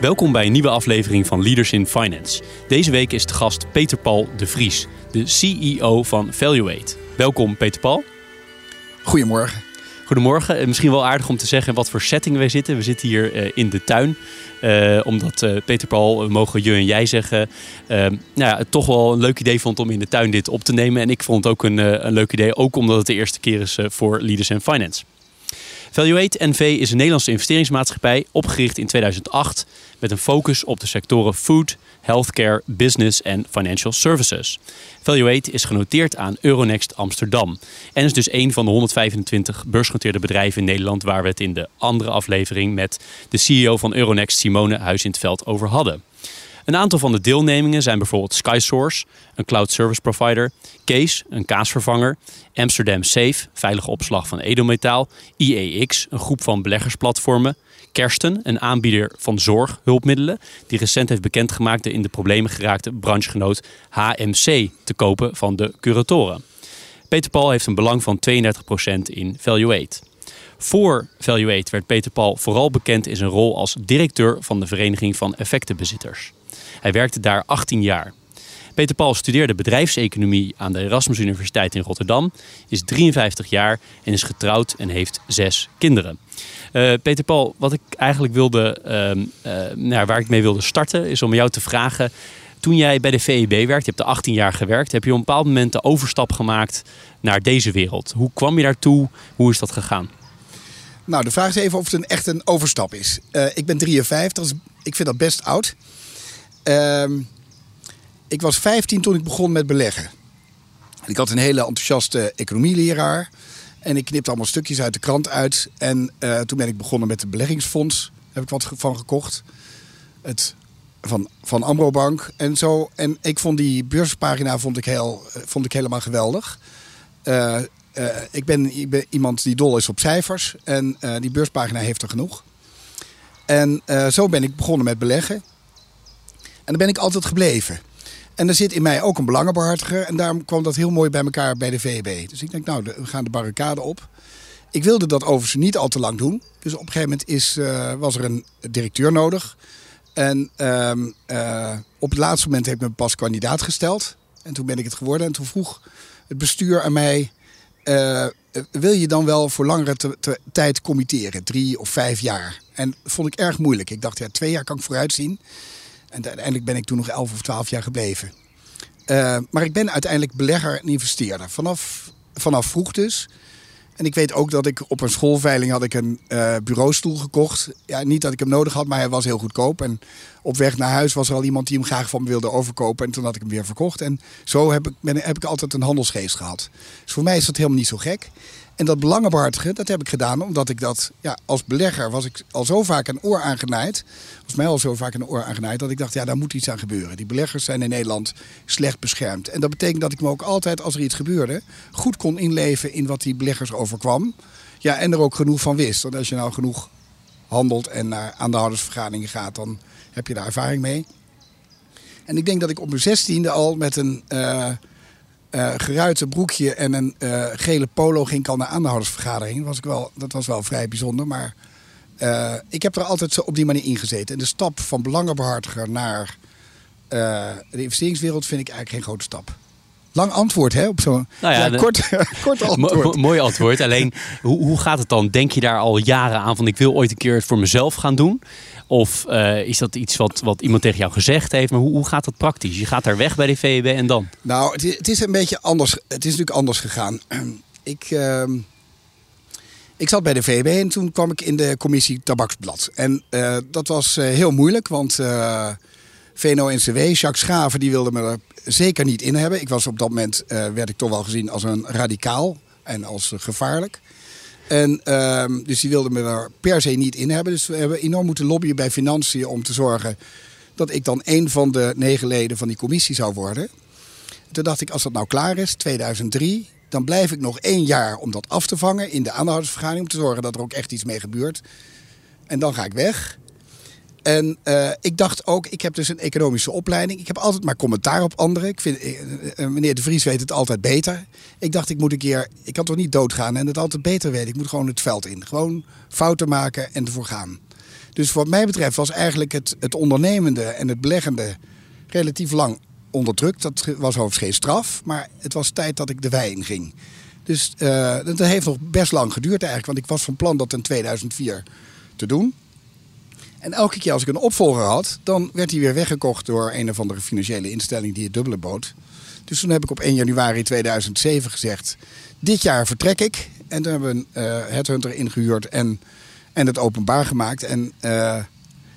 Welkom bij een nieuwe aflevering van Leaders in Finance. Deze week is de gast Peter Paul de Vries, de CEO van Valuate. Welkom Peter Paul. Goedemorgen. Goedemorgen. Eh, misschien wel aardig om te zeggen wat voor setting wij zitten. We zitten hier uh, in de tuin. Uh, omdat uh, Peter Paul, we mogen je en jij zeggen, nou ja, het toch wel een leuk idee vond om in de tuin dit op te nemen. En ik vond het ook een, een leuk idee, ook omdat het de eerste keer is voor Leaders in Finance. Valuate NV is een Nederlandse investeringsmaatschappij opgericht in 2008 met een focus op de sectoren food, healthcare, business en financial services. Valuate is genoteerd aan Euronext Amsterdam en is dus een van de 125 beursgenoteerde bedrijven in Nederland waar we het in de andere aflevering met de CEO van Euronext Simone Huis in het Veld over hadden. Een aantal van de deelnemingen zijn bijvoorbeeld SkySource, een cloud service provider, Case, een kaasvervanger, Amsterdam Safe, veilige opslag van edelmetaal, IEX, een groep van beleggersplatformen, Kersten, een aanbieder van zorghulpmiddelen, die recent heeft bekendgemaakt de in de problemen geraakte branchegenoot HMC te kopen van de curatoren. Peter Paul heeft een belang van 32% in Valuate. Voor Valuate werd Peter Paul vooral bekend in zijn rol als directeur van de Vereniging van Effectenbezitters. Hij werkte daar 18 jaar. Peter Paul studeerde bedrijfseconomie aan de Erasmus Universiteit in Rotterdam, is 53 jaar en is getrouwd en heeft zes kinderen. Uh, Peter Paul, wat ik eigenlijk wilde, uh, uh, nou, waar ik mee wilde starten, is om jou te vragen. Toen jij bij de VEB werkte, je hebt er 18 jaar gewerkt, heb je op een bepaald moment de overstap gemaakt naar deze wereld. Hoe kwam je daartoe? Hoe is dat gegaan? Nou, de vraag is even of het een, echt een overstap is. ik ben 53, dus ik vind dat best oud. Ehm, ik was 15 toen ik begon met beleggen. Ik had een hele enthousiaste economieleraar. En ik knipte allemaal stukjes uit de krant uit. En uh, toen ben ik begonnen met het beleggingsfonds. Daar heb ik wat van gekocht. Het, van, van Amrobank en zo. En ik vond die beurspagina vond ik, heel, eh, vond ik helemaal geweldig. Ik, ben, ik, ben, iemand die dol is op cijfers. En die beurspagina heeft er genoeg. En zo ben ik begonnen met beleggen. En dan ben ik altijd gebleven. En er zit in mij ook een belangenbehartiger. En daarom kwam dat heel mooi bij elkaar bij de VEB. Dus ik denk, nou, we gaan de barricade op. Ik wilde dat overigens niet al te lang doen. Dus op een gegeven moment is, was er een directeur nodig. En uh, op het laatste moment ik me pas kandidaat gesteld. En toen ben ik het geworden. En toen vroeg het bestuur aan mij... Uh, wil je dan wel voor langere tijd committeren? Drie of vijf jaar? En dat vond ik erg moeilijk. Ik dacht, ja, twee jaar kan ik vooruitzien. En uiteindelijk ben ik toen nog 11 of 12 jaar gebleven. Uh, maar ik ben uiteindelijk belegger en investeerder. Vanaf, vanaf vroeg dus. En ik weet ook dat ik op een schoolveiling had ik een uh, bureaustoel gekocht. Ja, niet dat ik hem nodig had, maar hij was heel goedkoop. En op weg naar huis was er al iemand die hem graag van me wilde overkopen. En toen had ik hem weer verkocht. En zo heb ik, ben, heb ik altijd een handelsgeest gehad. Dus voor mij is dat helemaal niet zo gek. En dat belangenbehartigen, dat heb ik gedaan omdat ik dat, ja, als belegger was ik al zo vaak een oor aangenaaid. Was mij al zo vaak een oor aangenaaid dat ik dacht, ja, daar moet iets aan gebeuren. Die beleggers zijn in Nederland slecht beschermd. En dat betekent dat ik me ook altijd, als er iets gebeurde, goed kon inleven in wat die beleggers overkwam. Ja, en er ook genoeg van wist. Want als je nou genoeg handelt en naar aandeelhoudersvergaderingen gaat, dan heb je daar ervaring mee. En ik denk dat ik op mijn zestiende al met een... Uh, uh, geruite broekje en een uh, gele polo ging ik al naar aandeelhoudersvergadering. Dat was, ik wel, dat was wel vrij bijzonder. Maar uh, ik heb er altijd zo op die manier in gezeten. En de stap van belangenbehartiger naar de investeringswereld vind ik eigenlijk geen grote stap. Lang antwoord, hè? Op zo'n nou ja, ja, kort, kort antwoord. mooi antwoord. Alleen, hoe, hoe gaat het dan? Denk je daar al jaren aan van ik wil ooit een keer het voor mezelf gaan doen? Of uh, is dat iets wat, wat iemand tegen jou gezegd heeft? Maar hoe, hoe gaat dat praktisch? Je gaat daar weg bij de VEB en dan? Nou, het is, het is een beetje anders. Het is natuurlijk anders gegaan. ik, uh, ik zat bij de VEB en toen kwam ik in de commissie Tabaksblad. En uh, dat was heel moeilijk, want VNO-NCW, Jacques Schaven, die wilde me er zeker niet in hebben. Ik was op dat moment, werd ik toch wel gezien als een radicaal en als gevaarlijk. En um, dus die wilden me er per se niet in hebben. Dus we hebben enorm moeten lobbyen bij financiën om te zorgen dat ik dan een van de negen leden van die commissie zou worden. Toen dacht ik, als dat nou klaar is, 2003, dan blijf ik nog één jaar om dat af te vangen in de aanhoudersvergadering. Om te zorgen dat er ook echt iets mee gebeurt. En dan ga ik weg. En uh, ik dacht ook, ik heb dus een economische opleiding. Ik heb altijd maar commentaar op anderen. Ik vind, uh, meneer De Vries weet het altijd beter. Ik dacht, ik moet een keer, ik kan toch niet doodgaan en het altijd beter weten. Ik moet gewoon het veld in. Gewoon fouten maken en ervoor gaan. Dus wat mij betreft was eigenlijk het, het ondernemende en het beleggende relatief lang onderdrukt. Dat was overigens geen straf, maar het was tijd dat ik de wei in ging. Dus dat heeft nog best lang geduurd eigenlijk. Want ik was van plan dat in 2004 te doen. En elke keer als ik een opvolger had, dan werd hij weer weggekocht door een of andere financiële instelling die het dubbele bood. Dus toen heb ik op 1 januari 2007 gezegd: Dit jaar vertrek ik. En toen hebben we een uh, headhunter ingehuurd en, en het openbaar gemaakt. En, uh,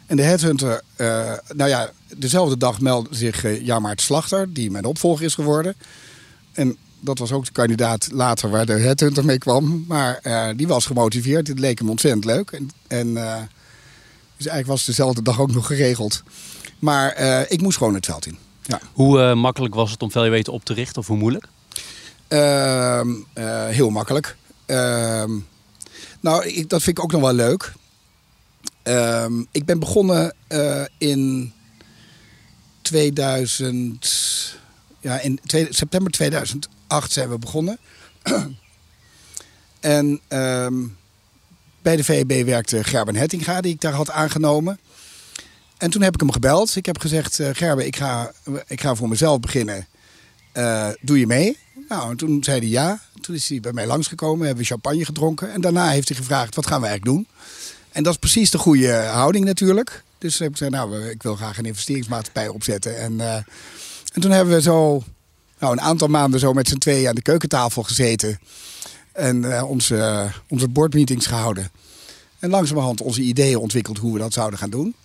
en de headhunter, uh, nou ja, dezelfde dag meldde zich Jan-Maart Slachter, die mijn opvolger is geworden. En dat was ook de kandidaat later waar de headhunter mee kwam. Maar die was gemotiveerd. Het leek hem ontzettend leuk. En, en dus eigenlijk was het dezelfde dag ook nog geregeld. Maar uh, ik moest gewoon het veld in. Ja. Hoe makkelijk was het om Valuate op te richten of hoe moeilijk? Ehm, heel makkelijk. Ehm, nou, ik, dat vind ik ook nog wel leuk. Ehm, ik ben begonnen in 2000 ja, in twee, september 2008 zijn we begonnen. en um, bij de VEB werkte Gerben Hettinga, die ik daar had aangenomen. En toen heb ik hem gebeld. Ik heb gezegd, uh, Gerben, ik ga, ik ga voor mezelf beginnen. Uh, doe je mee? Nou, en toen zei hij ja. Toen is hij bij mij langsgekomen, hebben we champagne gedronken. En daarna heeft hij gevraagd, wat gaan we eigenlijk doen? En dat is precies de goede houding natuurlijk. Dus heb ik gezegd, nou, ik wil graag een investeringsmaatschappij opzetten. En... En toen hebben we zo nou, een aantal maanden zo met z'n tweeën aan de keukentafel gezeten. En uh, onze, uh, onze boardmeetings gehouden. En langzamerhand onze ideeën ontwikkeld hoe we dat zouden gaan doen.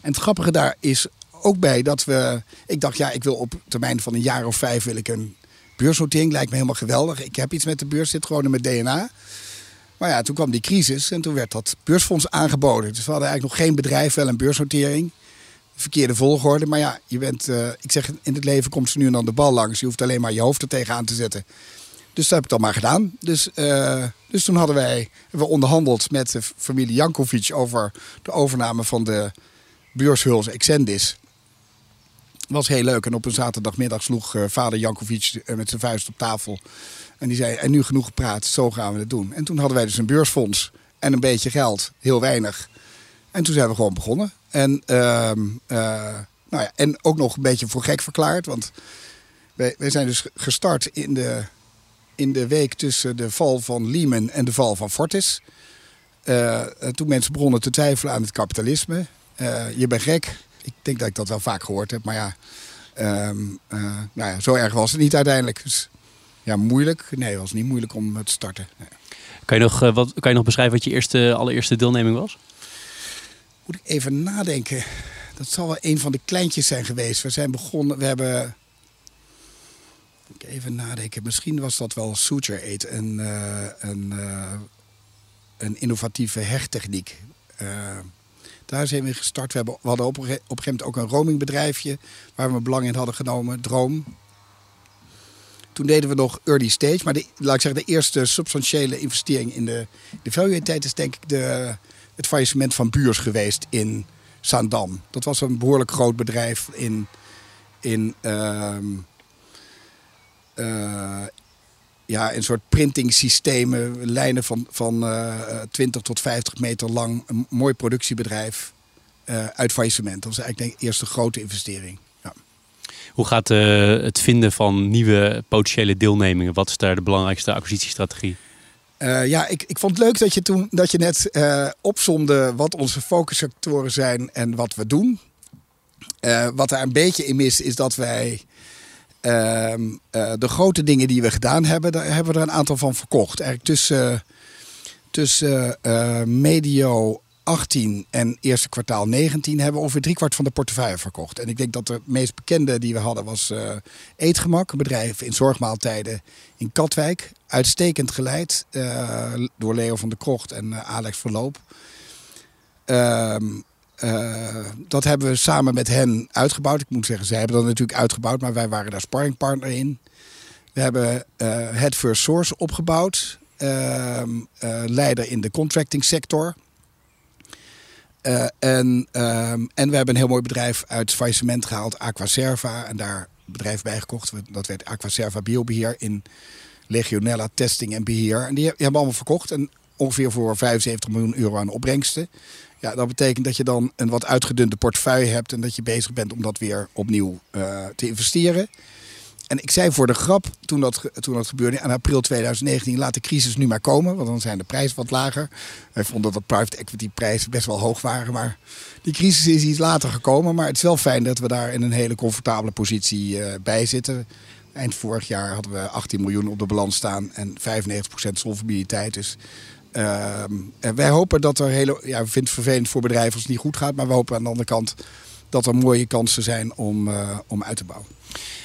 En het grappige daar is ook bij dat we... Ik dacht, ja, ik wil op termijn van een jaar of vijf wil ik een beursnotering. Lijkt me helemaal geweldig. Ik heb iets met de beurs, zit gewoon in mijn DNA. Maar ja, toen kwam die crisis en toen werd dat beursfonds aangeboden. Dus we hadden eigenlijk nog geen bedrijf, wel een beursnotering verkeerde volgorde. Maar ja, je bent, uh, ik zeg, in het leven komt ze nu en dan de bal langs. Je hoeft alleen maar je hoofd er tegenaan te zetten. Dus dat heb ik dan maar gedaan. Dus, uh, dus toen hadden wij we onderhandeld met de familie Jankovic over de overname van de beurshuls Exendis. Was heel leuk. En op een zaterdagmiddag sloeg uh, vader Jankovic met zijn vuist op tafel. En die zei, en nu genoeg gepraat, zo gaan we het doen. En toen hadden wij dus een beursfonds en een beetje geld, heel weinig. En toen zijn we gewoon begonnen. En, uh, nou ja, en ook nog een beetje voor gek verklaard. Want wij, wij zijn dus gestart in de, in de week tussen de val van Lehman en de val van Fortis. Uh, toen mensen begonnen te twijfelen aan het kapitalisme. je bent gek. Ik denk dat ik dat wel vaak gehoord heb. Maar ja, um, nou ja zo erg was het niet uiteindelijk. Dus ja, moeilijk. Nee, het was niet moeilijk om te starten. Nee. Kan, je nog, wat, kan je nog beschrijven wat je eerste, allereerste deelneming was? Moet ik even nadenken. Dat zal wel een van de kleintjes zijn geweest. We zijn begonnen, we hebben... Even nadenken. Misschien was dat wel Suture Aid. Een, uh, een, uh, een innovatieve hechttechniek. Uh, daar zijn we gestart. We, hebben, hadden op, op een gegeven moment ook een roamingbedrijfje... waar we belang in hadden genomen. Droom. Toen deden we nog early stage. Maar de, laat ik zeggen, de eerste substantiële investering in de, de value-tijd is denk ik de het faillissement van Buurs geweest in Zaandam. Dat was een behoorlijk groot bedrijf in, in uh, ja, een soort printing systemen, lijnen van, van uh, 20 tot 50 meter lang. Een mooi productiebedrijf uh, uit faillissement. Dat was eigenlijk de eerste grote investering. Ja. Hoe gaat het vinden van nieuwe potentiële deelnemingen? Wat is daar de belangrijkste acquisitiestrategie? Uh, ja, ik, ik vond het leuk dat je, toen, dat je net uh, opzomde wat onze focussectoren zijn en wat we doen. Uh, wat daar een beetje in mis is dat wij de grote dingen die we gedaan hebben, daar hebben we er een aantal van verkocht. Eigenlijk tussen, tussen medio 18 en eerste kwartaal 19 hebben we ongeveer driekwart van de portefeuille verkocht. En ik denk dat de meest bekende die we hadden was uh, Eetgemak, een bedrijf in zorgmaaltijden in Katwijk. Uitstekend geleid door Leo van der Krocht en Alex Verloop. Ehm, dat hebben we samen met hen uitgebouwd. Ik moet zeggen, zij hebben dat natuurlijk uitgebouwd, maar wij waren daar sparringpartner in. We hebben het First Source opgebouwd. Ehm, leider in de contracting sector. en, ehm, en we hebben een heel mooi bedrijf uit faillissement gehaald, Aquaserva. En daar bedrijf bijgekocht. Dat werd Aquaserva Biobeheer in Legionella Testing en Beheer. En die hebben allemaal verkocht. En ongeveer voor 75 miljoen euro aan opbrengsten. Ja, dat betekent dat je dan een wat uitgedunde portefeuille hebt en dat je bezig bent om dat weer opnieuw uh, te investeren. En ik zei voor de grap, toen dat, toen dat gebeurde, in april 2019, laat de crisis nu maar komen, want dan zijn de prijzen wat lager. Wij vonden dat private equity prijzen best wel hoog waren, maar die crisis is iets later gekomen. Maar het is wel fijn dat we daar in een hele comfortabele positie uh, bij zitten. Eind vorig jaar hadden we 18 miljoen op de balans staan en 95% solvabiliteit. Dus uh, wij hopen dat er hele. Ja, we vinden het vervelend voor bedrijven als het niet goed gaat. Maar we hopen aan de andere kant dat er mooie kansen zijn om, uh, om uit te bouwen.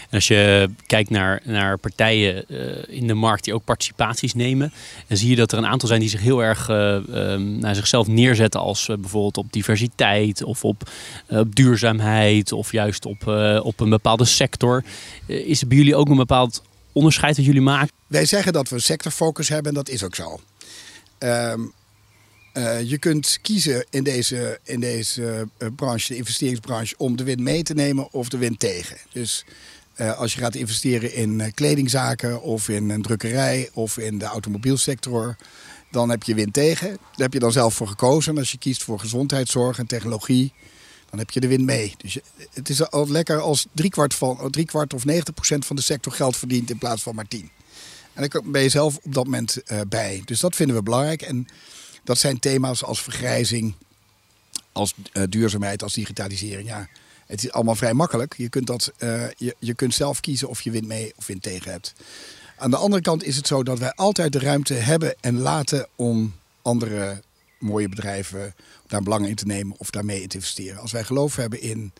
En als je kijkt naar, naar partijen uh, in de markt die ook participaties nemen, dan zie je dat er een aantal zijn die zich heel erg uh, um, naar zichzelf neerzetten als uh, bijvoorbeeld op diversiteit of op, op duurzaamheid of juist op, op een bepaalde sector. is er bij jullie ook een bepaald onderscheid dat jullie maken? Wij zeggen dat we sectorfocus hebben en dat is ook zo. Um, je kunt kiezen in deze, in deze branche, de investeringsbranche, om de wind mee te nemen of de wind tegen. Dus uh, als je gaat investeren in kledingzaken of in een drukkerij of in de automobielsector, dan heb je wind tegen. Daar heb je dan zelf voor gekozen. En als je kiest voor gezondheidszorg en technologie, dan heb je de wind mee. Dus het is al lekker als driekwart, van, driekwart of 90 procent van de sector geld verdient in plaats van maar 10. En daar ben je zelf op dat moment uh, bij. Dus dat vinden we belangrijk. En dat zijn thema's als vergrijzing, als duurzaamheid, als digitalisering. Ja, het is allemaal vrij makkelijk. Je kunt, dat, uh, je, je kunt zelf kiezen of je wind mee of wind tegen hebt. Aan de andere kant is het zo dat wij altijd de ruimte hebben en laten om andere mooie bedrijven daar belang in te nemen of daarmee in te investeren. Als wij geloof hebben in,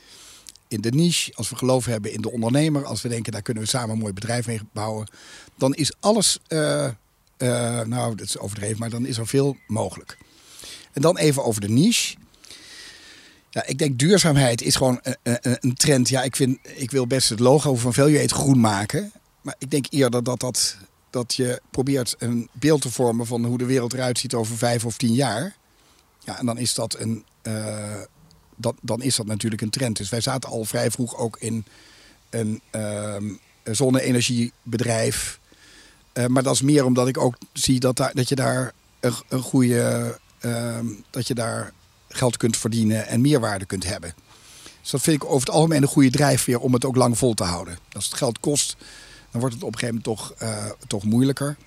in de niche, als we geloof hebben in de ondernemer, als we denken daar kunnen we samen een mooi bedrijf mee bouwen, dan is alles, uh, uh, nou dat is overdreven, maar dan is er veel mogelijk. En dan even over de niche. Ja, ik denk duurzaamheid is gewoon een, een, trend. Ja, ik, vind, ik wil best het logo van Valuate groen maken. Maar ik denk eerder dat, dat, dat je probeert een beeld te vormen van hoe de wereld eruit ziet over vijf of tien jaar. Ja, en dan is dat, een, uh, dat, dan is dat natuurlijk een trend. Dus wij zaten al vrij vroeg ook in een, een zonne-energiebedrijf. Uh, maar dat is meer omdat ik ook zie dat, dat je daar een, een goede. Ehm, dat je daar geld kunt verdienen en meerwaarde kunt hebben. Dus dat vind ik over het algemeen een goede drijfveer om het ook lang vol te houden. Als het geld kost, dan wordt het op een gegeven moment toch, uh, toch moeilijker.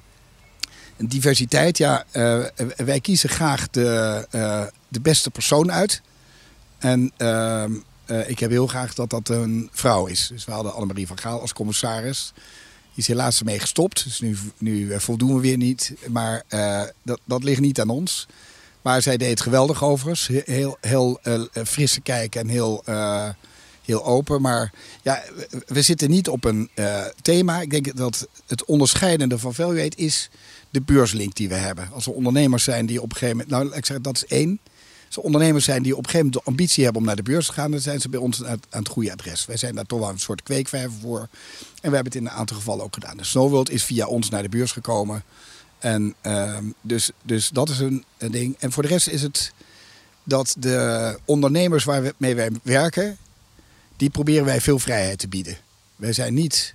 En diversiteit, ja, uh, wij kiezen graag de, de beste persoon uit. En ehm, ik heb heel graag dat dat een vrouw is. Dus we hadden Annemarie van Gaal als commissaris. Die is helaas ermee gestopt. Dus nu, nu voldoen we weer niet. Maar dat, dat ligt niet aan ons. Maar zij deed het geweldig overigens. Heel, heel frisse kijk en heel, heel open. Maar ja, we zitten niet op een thema. Ik denk dat het onderscheidende van Valuate is de beurslink die we hebben. Als er ondernemers zijn die op een gegeven moment... Nou, ik zeg dat is één. Er ondernemers zijn die op een gegeven moment de ambitie hebben om naar de beurs te gaan... dan zijn ze bij ons aan het goede adres. Wij zijn daar toch wel een soort kweekvijver voor. En we hebben het in een aantal gevallen ook gedaan. De Snowworld is via ons naar de beurs gekomen... En uh, dus, dus dat is een, een, ding. En voor de rest is het dat de ondernemers waarmee wij werken, die proberen wij veel vrijheid te bieden. Wij zijn niet,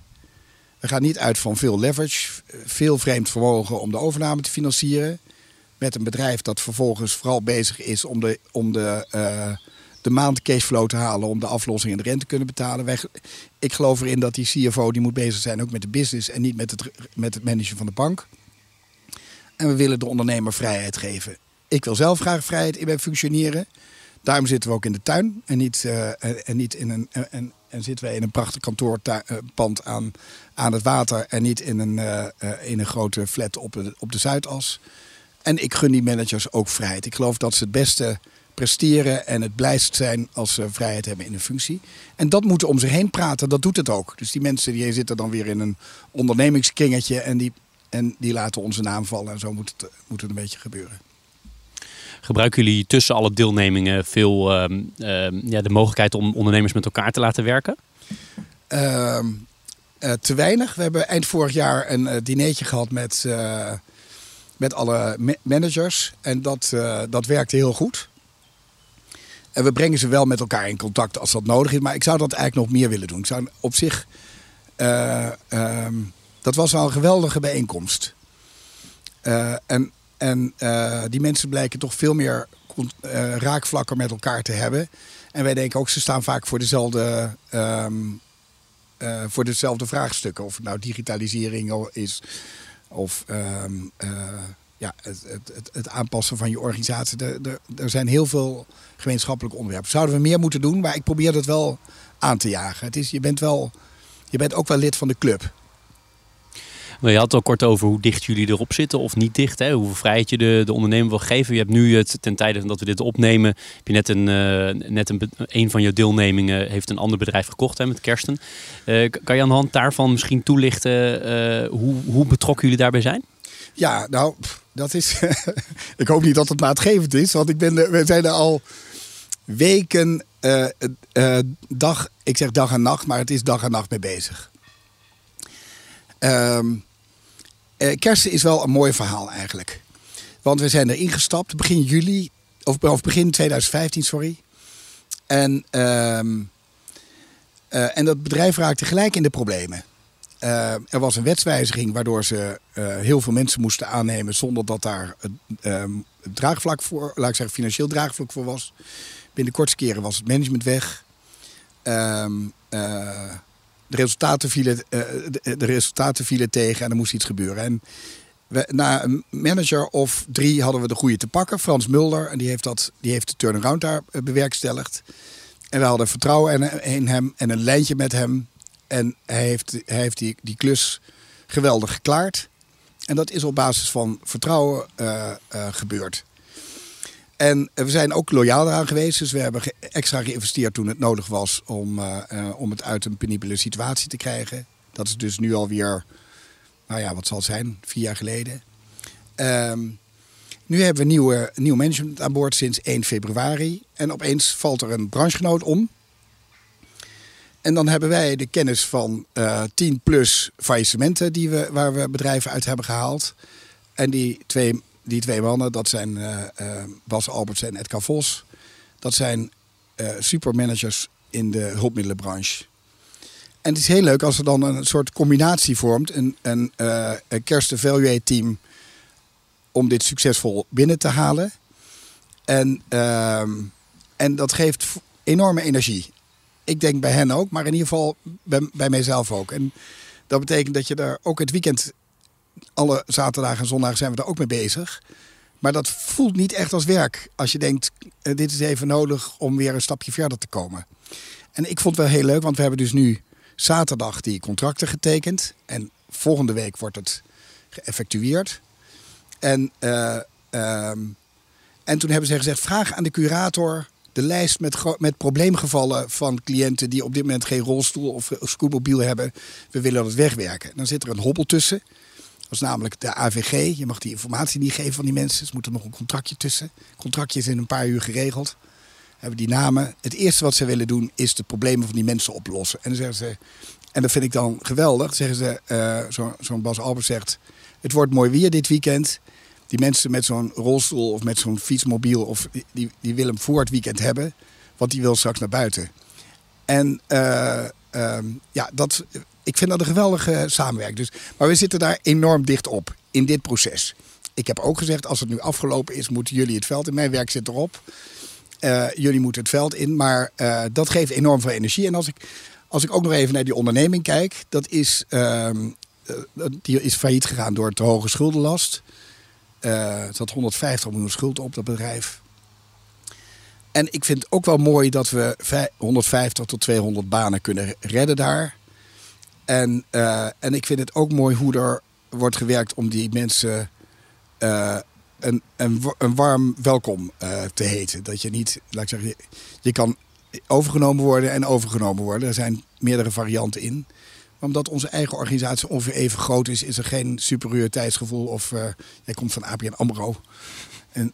we gaan niet uit van veel leverage, veel vreemd vermogen om de overname te financieren. Met een bedrijf dat vervolgens vooral bezig is om de, om de, uh, de maand te halen, om de aflossing en de rente te kunnen betalen. Ik geloof erin dat die CFO die moet bezig zijn ook met de business en niet met het, met het managen van de bank. En we willen de ondernemer vrijheid geven. Ik wil zelf graag vrijheid in mijn functioneren. Daarom zitten we ook in de tuin en niet, uh, en niet in een. En, en zitten wij in een prachtig kantoorpand aan, aan het water en niet in een, in een grote flat op, op de Zuidas. En ik gun die managers ook vrijheid. Ik geloof dat ze het beste presteren en het blijst zijn als ze vrijheid hebben in een functie. En dat moeten om zich heen praten, dat doet het ook. Dus die mensen die zitten dan weer in een ondernemingskringetje en die en die laten onze naam vallen. En zo moet het, moet het een beetje gebeuren. Gebruiken jullie tussen alle deelnemingen veel ehm, ehm, ja, de mogelijkheid om ondernemers met elkaar te laten werken? Ehm, eh, te weinig. We hebben eind vorig jaar een uh, dinertje gehad met, uh, met alle ma managers. En dat, dat werkte heel goed. En we brengen ze wel met elkaar in contact als dat nodig is. Maar ik zou dat eigenlijk nog meer willen doen. Ik zou op zich. Um, dat was wel een geweldige bijeenkomst. en en die mensen blijken toch veel meer raakvlakken met elkaar te hebben. En wij denken ook, ze staan vaak voor dezelfde. Uh, voor dezelfde vraagstukken. Of het nou digitalisering is of um, uh, ja, het, het, het, aanpassen van je organisatie. Er, er, er, zijn heel veel gemeenschappelijke onderwerpen. Zouden we meer moeten doen, maar ik probeer dat wel aan te jagen. Het is, je, bent wel, je bent ook wel lid van de club. Nou, je had het al kort over hoe dicht jullie erop zitten of niet dicht. Hè? Hoeveel vrijheid je de, de ondernemer wil geven. Je hebt nu het, ten tijde dat we dit opnemen, heb je net een, uh, net een, een van je deelnemingen heeft een ander bedrijf gekocht hè, met Kersten. Uh, kan je aan de hand daarvan misschien toelichten uh, hoe, hoe betrokken jullie daarbij zijn? Ja, nou, dat is. ik hoop niet dat het maatgevend is, want ik ben, we zijn er al weken, dag, ik zeg dag en nacht, maar het is dag en nacht mee bezig. Um, uh, kersen is wel een mooi verhaal eigenlijk. Want we zijn erin gestapt begin juli, of, of begin 2015, sorry. En, uh, uh, en dat bedrijf raakte gelijk in de problemen. Uh, er was een wetswijziging waardoor ze heel veel mensen moesten aannemen zonder dat daar ehm, draagvlak voor, laat ik zeggen, financieel draagvlak voor was. Binnen de kortste keren was het management weg. De resultaten vielen, uh, de, de, resultaten vielen tegen en er moest iets gebeuren. En na een manager of drie hadden we de goede te pakken. Frans Mulder, en die heeft, dat, die heeft de turnaround daar eh, bewerkstelligd. En we hadden vertrouwen in, hem en een lijntje met hem. En hij heeft, hij heeft die, die klus geweldig geklaard. En dat is op basis van vertrouwen gebeurd. En we zijn ook loyaal eraan geweest. Dus we hebben extra geïnvesteerd toen het nodig was om, uh, uh, om het uit een penibele situatie te krijgen. Dat is dus nu alweer, nou ja, wat zal het zijn, vier jaar geleden. Um, nu hebben we nieuwe, nieuw management aan boord sinds 1 februari. En opeens valt er een branchegenoot om. En dan hebben wij de kennis van uh, 10 plus faillissementen die we, waar we bedrijven uit hebben gehaald. En die twee die twee mannen, dat zijn uh, uh, Bas Alberts en Edgar Vos. Dat zijn uh, supermanagers in de hulpmiddelenbranche. En het is heel leuk als er dan een soort combinatie vormt. Een, een, Evaluate team om dit succesvol binnen te halen. En, ehm, en dat geeft enorme energie. Ik denk bij hen ook, maar in ieder geval bij, bij mijzelf ook. En dat betekent dat je daar ook het weekend alle zaterdagen en zondagen zijn we er ook mee bezig. Maar dat voelt niet echt als werk. Als je denkt, eh, dit is even nodig om weer een stapje verder te komen. En ik vond het wel heel leuk, want we hebben dus nu zaterdag die contracten getekend. En volgende week wordt het geëffectueerd. En, uh, um, en toen hebben ze gezegd, vraag aan de curator de lijst met, met probleemgevallen van cliënten die op dit moment geen rolstoel of scootmobiel hebben. We willen dat wegwerken. Dan zit er een hobbel tussen. Is namelijk de AVG. Je mag die informatie niet geven van die mensen. Dus moet er nog een contractje tussen. Contractje is in een paar uur geregeld. Hebben die namen. Het eerste wat ze willen doen is de problemen van die mensen oplossen. En dan zeggen ze, en dat vind ik dan geweldig. Zeggen ze, uh, zo'n zo Bas Albert zegt, het wordt mooi weer dit weekend. Die mensen met zo'n rolstoel of met zo'n fietsmobiel, of die, die willen hem voor het weekend hebben. Want die wil straks naar buiten. En uh, uh, ja, dat ik vind dat een geweldige samenwerking. Dus, maar we zitten daar enorm dicht op in dit proces. Ik heb ook gezegd, als het nu afgelopen is, moeten jullie het veld in. Mijn werk zit erop. Uh, jullie moeten het veld in. Maar uh, dat geeft enorm veel energie. En als ik, als ik ook nog even naar die onderneming kijk, dat is, uh, die is failliet gegaan door te hoge schuldenlast. het had 150 miljoen schuld op dat bedrijf. En ik vind het ook wel mooi dat we 150 tot 200 banen kunnen redden daar. En, uh, en ik vind het ook mooi hoe er wordt gewerkt om die mensen uh, een, een, een, warm welkom uh, te heten. Dat je niet, laat ik zeggen, je, kan overgenomen worden en overgenomen worden. Er zijn meerdere varianten in. Maar omdat onze eigen organisatie ongeveer even groot is, is er geen superioriteitsgevoel. Of jij komt van ABN AMRO. een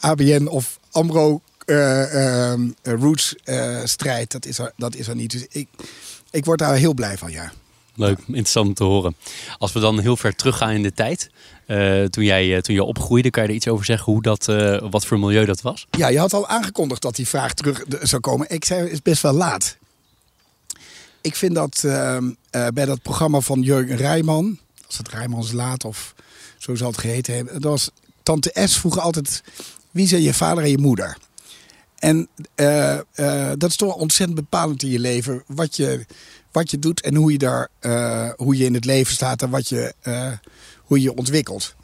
ABN of AMRO Roots strijd. Dat is, dat is er niet. Dus ik, ik word daar heel blij van, ja. Leuk, interessant om te horen. Als we dan heel ver teruggaan in de tijd, uh, toen, jij, uh, toen je opgroeide, kan je er iets over zeggen hoe dat, uh, wat voor milieu dat was? Ja, je had al aangekondigd dat die vraag terug zou komen. Ik zei, het is best wel laat. Ik vind dat ehm, bij dat programma van Jurgen Rijman, als het Rijmans Laat of zo zal het geheten hebben, dat was Tante S vroeg altijd, wie zijn je vader en je moeder? En dat is toch ontzettend bepalend in je leven, wat je wat je doet en hoe je, daar, uh, hoe je in het leven staat en wat je, hoe je je ontwikkelt.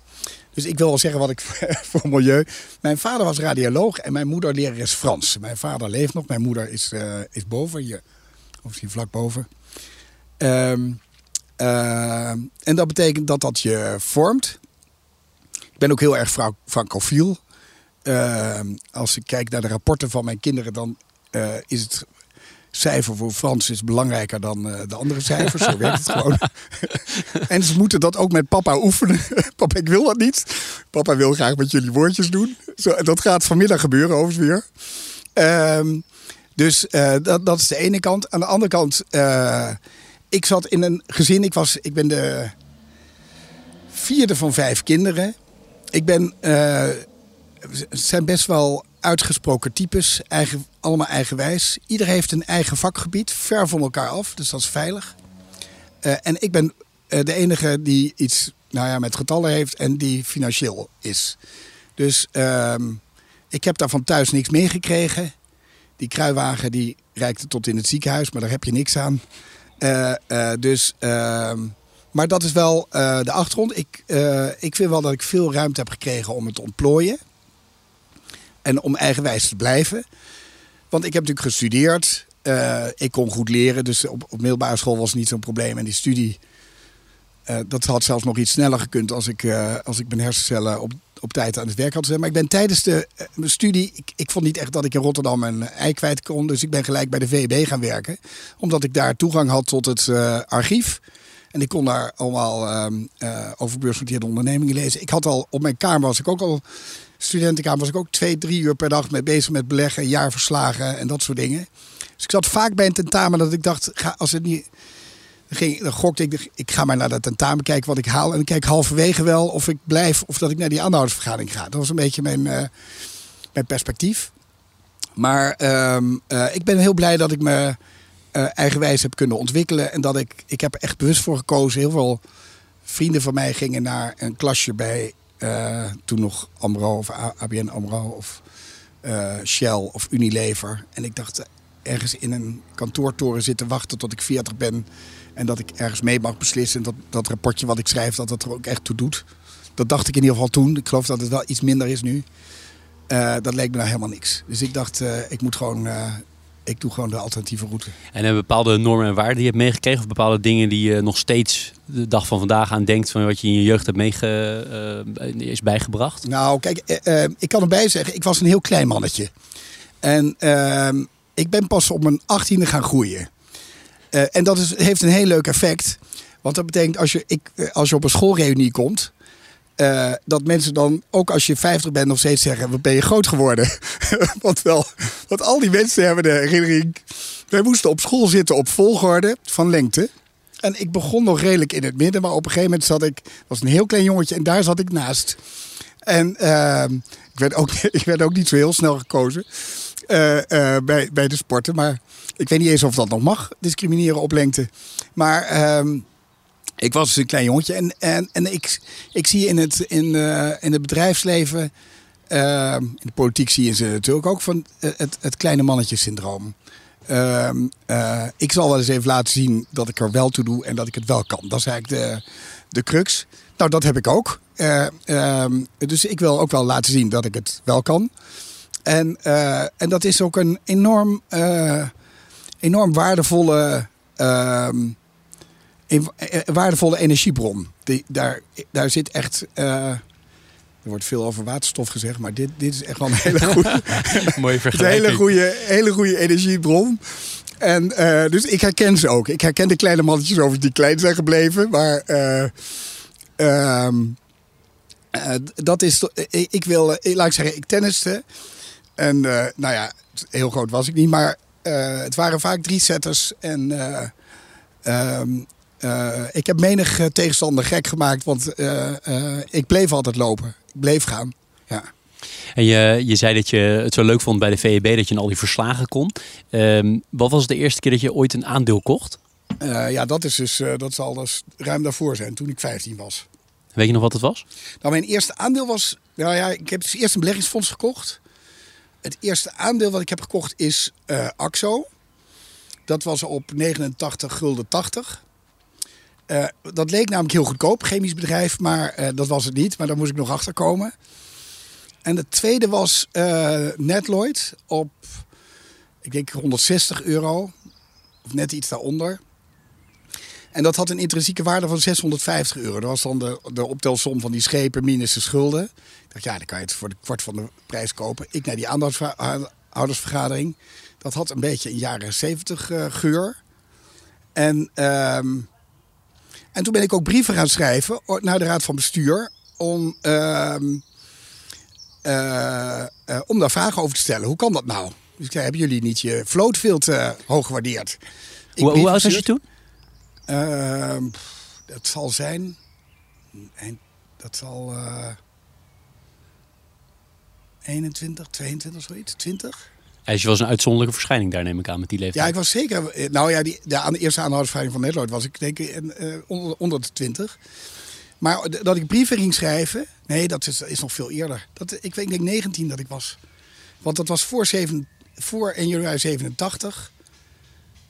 Dus ik wil wel zeggen wat ik voor milieu. Mijn vader was radioloog en mijn moeder lerares Frans. Mijn vader leeft nog, mijn moeder is, is boven, hier, of misschien vlak boven. Um, en dat betekent dat dat je vormt. Ik ben ook heel erg francofiel. Ehm, als ik kijk naar de rapporten van mijn kinderen, dan is het cijfer voor Frans is belangrijker dan uh, de andere cijfers. Zo werkt het gewoon. en ze moeten dat ook met papa oefenen. papa, ik wil dat niet. Papa wil graag met jullie woordjes doen. Zo, dat gaat vanmiddag gebeuren overigens weer. Um, dus uh, dat, dat is de ene kant. Aan de andere kant, uh, ik zat in een gezin. Ik, was, ik ben de vierde van vijf kinderen. Ik ben, het zijn best wel uitgesproken types, eigen, allemaal eigenwijs. Iedereen heeft een eigen vakgebied, ver van elkaar af, dus dat is veilig. Uh, en ik ben uh, de enige die iets nou ja, met getallen heeft en die financieel is. Dus uh, ik heb daar van thuis niks meegekregen. Die kruiwagen die reikte tot in het ziekenhuis, maar daar heb je niks aan. Uh, dus, ehm, maar dat is wel de achtergrond. Ik, ik vind wel dat ik veel ruimte heb gekregen om het te ontplooien. En om eigenwijs te blijven. Want ik heb natuurlijk gestudeerd. Uh, ik kon goed leren, dus op, op middelbare school was het niet zo'n probleem. En die studie, uh, dat had zelfs nog iets sneller gekund als ik, uh, als ik mijn hersencellen op, op tijd aan het werk had gezet. Maar ik ben tijdens de studie, ik, ik vond niet echt dat ik in Rotterdam een ei kwijt kon. Dus ik ben gelijk bij de VEB gaan werken. Omdat ik daar toegang had tot het archief. En ik kon daar allemaal um, over beursgenoteerde ondernemingen lezen. Ik had al, op mijn kamer was ik ook al studentenkamer was ik ook twee, drie uur per dag mee bezig met beleggen, jaarverslagen en dat soort dingen. Dus ik zat vaak bij een tentamen dat ik dacht, ga, als het niet. Dan, ging, dan gokte ik, ik ga maar naar dat tentamen kijken wat ik haal. En dan kijk halverwege wel of ik blijf of dat ik naar die aanhoudersvergadering ga. Dat was een beetje mijn, uh, mijn perspectief. Maar uh, uh, ik ben heel blij dat ik me uh, eigenwijs heb kunnen ontwikkelen. En dat ik, ik heb er echt bewust voor gekozen. Heel veel vrienden van mij gingen naar een klasje bij uh, toen nog Amro of ABN Amro of uh, Shell of Unilever. En ik dacht ergens in een kantoortoren zitten wachten tot ik 40 ben. En dat ik ergens mee mag beslissen. Dat dat rapportje wat ik schrijf, dat dat er ook echt toe doet. Dat dacht ik in ieder geval toen. Ik geloof dat het wel iets minder is nu. Dat leek me nou helemaal niks. Dus ik dacht, ik moet gewoon ik doe gewoon de alternatieve route. En hebben bepaalde normen en waarden die je hebt meegekregen? Of bepaalde dingen die je nog steeds de dag van vandaag aan denkt... van wat je in je jeugd hebt meege, uh, is bijgebracht? Nou, kijk, uh, ik kan erbij zeggen, ik was een heel klein mannetje. En ehm, ik ben pas op mijn achttiende gaan groeien. en dat is, heeft een heel leuk effect. Want dat betekent, als je, ik, als je op een schoolreunie komt... Uh, dat mensen dan, ook als je 50 bent, nog steeds zeggen: Wat ben je groot geworden? want, wel, al die mensen hebben de herinnering. Wij moesten op school zitten op volgorde van lengte. En ik begon nog redelijk in het midden, maar op een gegeven moment zat ik, was een heel klein jongetje en daar zat ik naast. En uh, ik, werd ook, ik werd ook niet zo heel snel gekozen uh, bij, bij de sporten. Maar ik weet niet eens of dat nog mag, discrimineren op lengte. Maar. Ehm, ik was dus een klein jongetje en, en, en ik, ik zie in het, in, uh, in het bedrijfsleven, uh, in de politiek zie je ze natuurlijk ook van het, het kleine mannetje syndroom. Uh, ik zal wel eens even laten zien dat ik er wel toe doe en dat ik het wel kan. Dat is eigenlijk de, de crux. Nou, dat heb ik ook. Ehm, dus ik wil ook wel laten zien dat ik het wel kan. En, en dat is ook een enorm, enorm waardevolle een waardevolle energiebron. Die, daar, daar zit echt. Uh, er wordt veel over waterstof gezegd, maar dit, dit is echt wel een hele goede, Mooie vergelijking. een hele goede, hele goede energiebron. En uh, dus ik herken ze ook. Ik herken de kleine mannetjes over die klein zijn gebleven. Maar uh, Eh, dat is, ik, ik wil, eh, laat ik zeggen, ik tenniste. En eh, nou ja, heel groot was ik niet, maar eh, het waren vaak drie setters. En eh, ehm, eh, ik heb menig eh, tegenstander gek gemaakt, want eh, eh, ik bleef altijd lopen. Ik bleef gaan. Ja. En je, je zei dat je het zo leuk vond bij de VEB dat je in al die verslagen kon. Ehm, wat was de eerste keer dat je ooit een aandeel kocht? Eh, ja, dat, is dus, eh, dat zal dus ruim daarvoor zijn, toen ik 15 was. Weet je nog wat het was? Nou, mijn eerste aandeel was. Nou ja, ik heb dus eerst een beleggingsfonds gekocht. Het eerste aandeel wat ik heb gekocht is eh, AXO. Dat was op 89 gulden 80. Eh, dat leek namelijk heel goedkoop, chemisch bedrijf, maar eh, dat was het niet. Maar daar moest ik nog achter komen. En de tweede was eh Netloid op, ik denk 160 euro. Of net iets daaronder. En dat had een intrinsieke waarde van 650 euro. Dat was dan de, de optelsom van die schepen minus de schulden. Ik dacht, ja, dan kan je het voor de kwart van de prijs kopen. Ik naar die aandeelhoudersvergadering. Dat had een beetje een jaren 70 eh, geur. En, ehm, en toen ben ik ook brieven gaan schrijven naar de raad van bestuur. Om, ehm, eh, eh, om daar vragen over te stellen. Hoe kan dat nou? Dus ik zei, hebben jullie niet je vloot veel te hoog gewaardeerd? Hoe, oud was je toen? Ehm, dat zal zijn. eind- Dat zal. eh 21, 22, zoiets. 20? Dus je was een uitzonderlijke verschijning daar, neem ik aan, met die leeftijd. Ja, ik was zeker. eh, Nou ja, die, de, aan de eerste aanhoudersveiling van Netloid was ik denk ik eh, onder, onder de 20. Maar dat ik brieven ging schrijven. Nee, dat is, is nog veel eerder. Dat, ik, weet- ik denk 19 dat ik was. Want dat was voor, 7, voor 1 januari 87.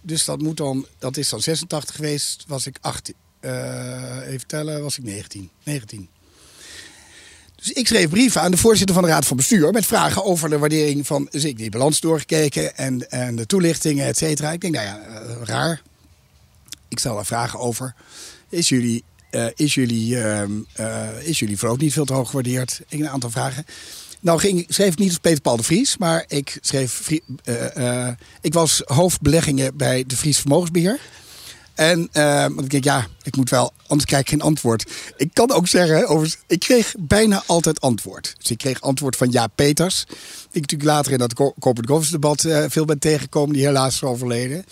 Dus dat, moet dan, dat is dan 86 geweest. Was ik 18. eh, even tellen, was ik 19. 19. Dus ik schreef brieven aan de voorzitter van de Raad van Bestuur met vragen over de waardering van. Dus ik die balans doorgekeken en, en de toelichtingen, et cetera. Ik denk, nou ja, eh, raar. Ik stel daar vragen over. Is jullie, eh, is jullie, ehm, eh, is jullie vloot niet veel te hoog gewaardeerd? Ik een aantal vragen. Nou ging, schreef ik niet als Peter Paul de Vries, maar ik, schreef, ik was hoofdbeleggingen bij de Vries Vermogensbeheer. En eh, want ik denk, ja, ik moet wel, anders krijg ik geen antwoord. Ik kan ook zeggen, overigens, ik kreeg bijna altijd antwoord. Dus ik kreeg antwoord van Jaap Peters. Die ik natuurlijk later in dat co- corporate governance debat eh, veel ben tegengekomen, die helaas is overleden.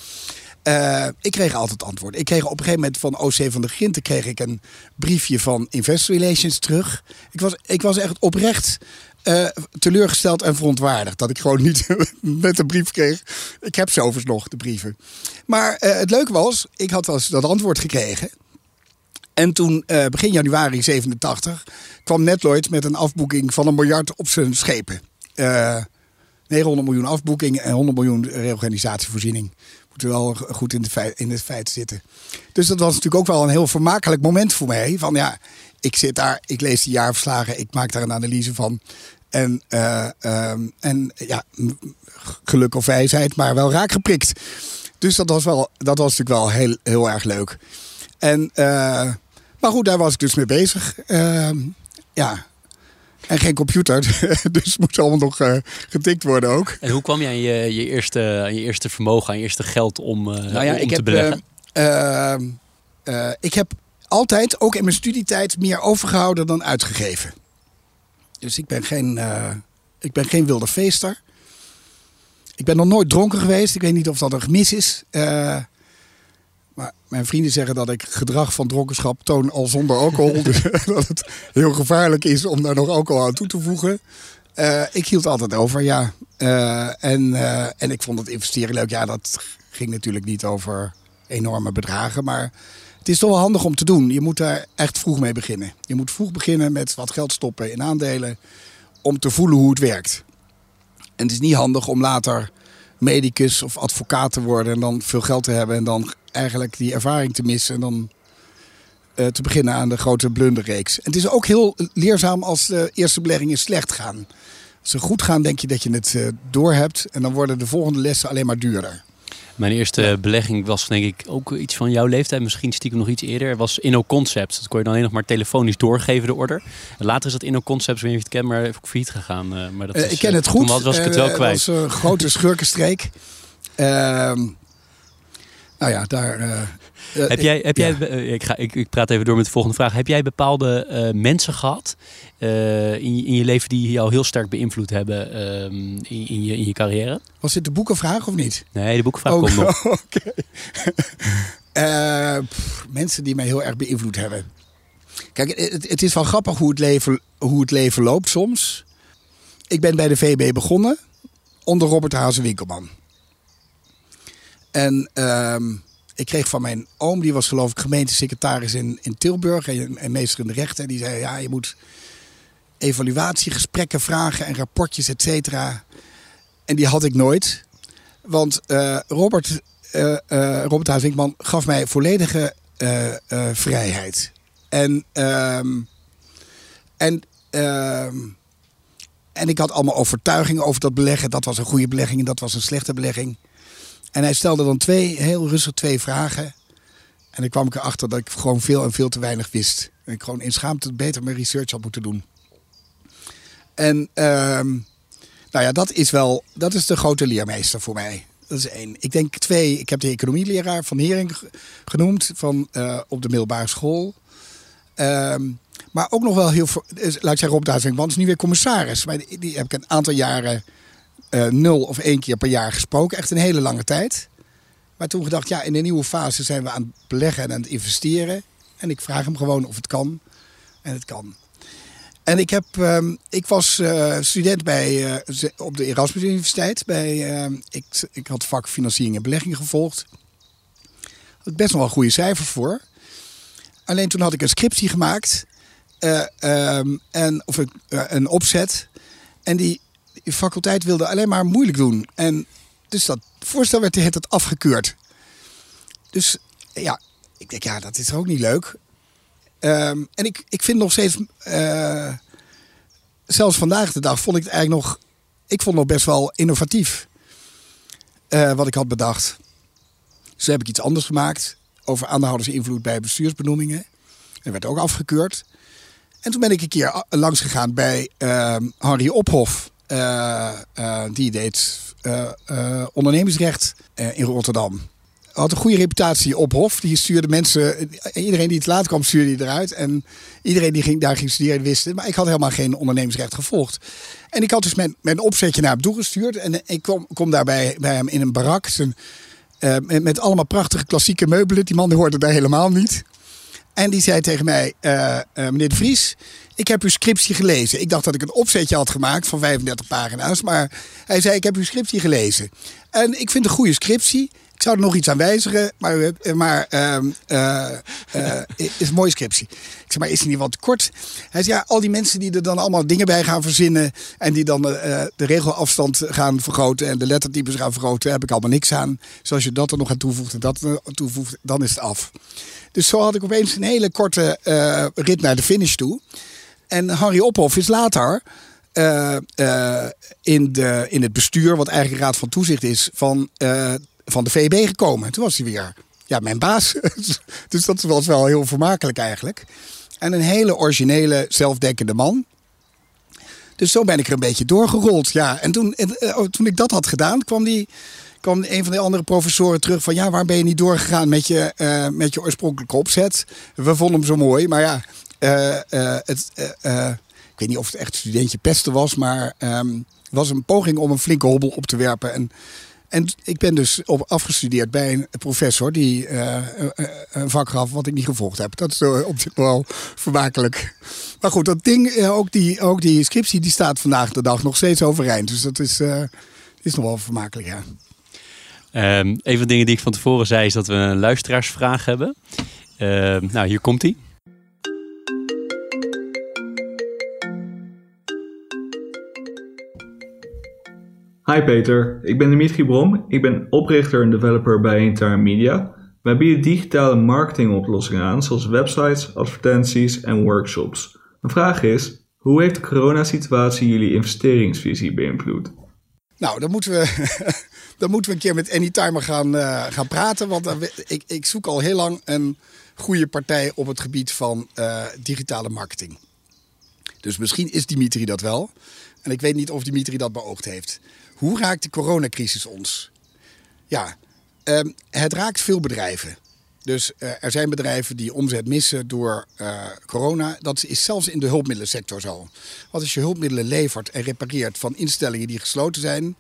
Eh, ik kreeg altijd antwoord. Ik kreeg op een gegeven moment van OC van der Ginten kreeg ik een briefje van Investor Relations terug. Ik was, ik was echt oprecht eh, teleurgesteld en verontwaardigd dat ik gewoon niet met een brief kreeg. Ik heb overigens nog, de brieven. Maar eh, het leuke was, ik had dus dat antwoord gekregen. En toen, eh, begin januari 87, kwam Netloid met een afboeking van een miljard op zijn schepen. Eh 900 miljoen afboeking en 100 miljoen reorganisatievoorziening. Moeten wel goed in de, in het feit zitten. Dus dat was natuurlijk ook wel een heel vermakelijk moment voor mij. Van ja, ik zit daar, ik lees de jaarverslagen, ik maak daar een analyse van. En, eh, ehm, en ja, geluk of wijsheid, maar wel raak geprikt. Dus dat was, wel, dat was natuurlijk wel heel, heel erg leuk. En, eh, maar goed, daar was ik dus mee bezig. Ehm, ja, en geen computer, dus het moest allemaal nog eh, getikt worden ook. En hoe kwam je aan je, je, eerste, aan je eerste vermogen, aan je eerste geld om, Nou ja, om ik te heb, beleggen? eh, eh, eh, ik heb altijd, ook in mijn studietijd, meer overgehouden dan uitgegeven. Dus ik ben geen, eh, ik ben geen wilde feester. Ik ben nog nooit dronken geweest. Ik weet niet of dat een gemis is. Eh, maar mijn vrienden zeggen dat ik gedrag van dronkenschap toon al zonder alcohol. dus dat het heel gevaarlijk is om daar nog alcohol aan toe te voegen. Eh, ik hield altijd over, ja. En, en ik vond het investeren leuk. Ja, dat ging natuurlijk niet over enorme bedragen. Maar het is toch wel handig om te doen. Je moet daar echt vroeg mee beginnen. Je moet vroeg beginnen met wat geld stoppen in aandelen. Om te voelen hoe het werkt. En het is niet handig om later medicus of advocaat te worden. En dan veel geld te hebben. En dan eigenlijk die ervaring te missen. En dan eh, te beginnen aan de grote blunderreeks. En het is ook heel leerzaam als de eerste beleggingen slecht gaan. Als ze goed gaan, denk je dat je het eh, door hebt. En dan worden de volgende lessen alleen maar duurder. Mijn eerste belegging was denk ik ook iets van jouw leeftijd, misschien stiekem nog iets eerder. was InnoConcepts. Dat kon je dan alleen nog maar telefonisch doorgeven, de order. En later is dat InnoConcepts, ik weet niet of je het kent, maar even failliet gegaan. eh, maar dat Eh, is, ik ken eh, het goed. Toen was, ik het wel kwijt. Was een grote schurkenstreek. Ehm, nou ja, daar. heb jij, heb jij, ik, ga, ik, ik, praat even door met de volgende vraag. Heb jij bepaalde mensen gehad in, je, in je leven die jou heel sterk beïnvloed hebben ehm, in, in, je, in je carrière? Was dit de boekenvraag of niet? Nee, de boekenvraag komt nog. Oké. mensen die mij heel erg beïnvloed hebben. Kijk, het, het, is wel grappig hoe het, leven, hoe het leven loopt soms. Ik ben bij de VB begonnen onder Robert Hazen Winkelman. En ehm, ik kreeg van mijn oom, die was geloof ik gemeentesecretaris in, in Tilburg en, en meester in de rechten. Die zei, ja, je moet evaluatiegesprekken vragen en rapportjes, et cetera. En die had ik nooit. Want uh, Robert, uh, uh, Robert Winkman gaf mij volledige vrijheid. En, ehm, en, ehm, en ik had allemaal overtuigingen over dat beleggen. Dat was een goede belegging en dat was een slechte belegging. En hij stelde dan twee, heel rustig twee vragen. En dan kwam ik erachter dat ik gewoon veel en veel te weinig wist. En ik gewoon in schaamte beter mijn research had moeten doen. En ehm, nou ja, dat is wel, dat is de grote leermeester voor mij. Dat is één. Ik denk twee, ik heb de economieleraar van Hering genoemd, van, uh, op de middelbare school. Ehm, maar ook nog wel heel veel, laat ik zeggen Rob Duitsing, want is nu weer commissaris. Maar die, heb ik een aantal jaren uh, nul of één keer per jaar gesproken. Echt een hele lange tijd. Maar toen gedacht, ja, in een nieuwe fase zijn we aan het beleggen en aan het investeren. En ik vraag hem gewoon of het kan. En het kan. En ik, heb, uh, ik was uh, student bij, uh, op de Erasmus Universiteit. Bij, uh, ik, ik had vak financiering en belegging gevolgd. Had best nog wel goede cijfers voor. Alleen toen had ik een scriptie gemaakt. Um, en, of een, een opzet. En die, faculteit wilde alleen maar moeilijk doen. En dus dat voorstel werd het afgekeurd. Dus ja, ik denk ja, dat is ook niet leuk. Um, en ik, ik vind nog steeds, uh, zelfs vandaag de dag, vond ik het eigenlijk nog, ik vond het nog best wel innovatief. Uh, wat ik had bedacht. Dus heb ik iets anders gemaakt over aandeelhoudersinvloed bij bestuursbenoemingen. Dat werd ook afgekeurd. En toen ben ik een keer langs gegaan bij uh, Harry Ophof. Uh, die deed ondernemingsrecht in Rotterdam had een goede reputatie op Hof. Die stuurde mensen, iedereen die te laat kwam, stuurde hij eruit. En iedereen die ging, daar ging studeren wist het. Maar ik had helemaal geen ondernemingsrecht gevolgd. En ik had dus mijn, mijn opzetje naar hem toegestuurd. En ik kom, kom daarbij bij hem in een barak. Uh, met, allemaal prachtige klassieke meubelen. Die man die hoorde daar helemaal niet. En die zei tegen mij, uh, uh, meneer de Vries, ik heb uw scriptie gelezen. Ik dacht dat ik een opzetje had gemaakt van 35 pagina's. Maar hij zei, ik heb uw scriptie gelezen. En ik vind een goede scriptie. Ik zou er nog iets aan wijzigen, maar, maar uh, uh, uh, is een mooie scriptie. Ik zeg, maar is het niet wat kort? Hij zei, ja, al die mensen die er dan allemaal dingen bij gaan verzinnen... en die dan de regelafstand gaan vergroten en de lettertypes gaan vergroten... heb ik allemaal niks aan. Zoals je dat er nog aan toevoegt en dat er toevoegt, dan is het af. Dus zo had ik opeens een hele korte rit naar de finish toe. En Harry Ophoff is later... In, de, in het bestuur, wat eigenlijk raad van toezicht is, van van de VB gekomen. Toen was hij weer ja, mijn baas. dus dat was wel heel vermakelijk eigenlijk. En een hele originele, zelfdenkende man. Dus zo ben ik er een beetje doorgerold. Ja. En toen, eh, oh, toen ik dat had gedaan, kwam, die, kwam een van de andere professoren terug van... ja, waarom ben je niet doorgegaan met je, uh, met je oorspronkelijke opzet? We vonden hem zo mooi, maar ja... Uh, het, ik weet niet of het echt studentje pesten was, maar um, was een poging om een flinke hobbel op te werpen. En en ik ben dus op, afgestudeerd bij een professor die uh, een vak gaf wat ik niet gevolgd heb. Dat is op zich wel vermakelijk. Maar goed, dat ding, ook, die, ook die scriptie, die staat vandaag de dag nog steeds overeind. Dus dat is, is nog wel vermakelijk, ja. Um, een van de dingen die ik van tevoren zei is dat we een luisteraarsvraag hebben. Uh, nou, hier komt hij. Hi Peter, ik ben Dimitri Brom. Ik ben oprichter en developer bij Entire Media. Wij bieden digitale marketingoplossingen aan, zoals websites, advertenties en workshops. Mijn vraag is, hoe heeft de coronasituatie jullie investeringsvisie beïnvloed? Nou, dan moeten we, dan moeten we een keer met Anytimer gaan, uh, gaan praten. Want uh, ik, ik, zoek al heel lang een goede partij op het gebied van uh, digitale marketing. Dus misschien is Dimitri dat wel. En ik weet niet of Dimitri dat beoogd heeft. Hoe raakt de coronacrisis ons? Ja, ehm, het raakt veel bedrijven. Dus er zijn bedrijven die omzet missen door corona. Dat is zelfs in de hulpmiddelsector zo. Want als je hulpmiddelen levert en repareert van instellingen die gesloten zijn,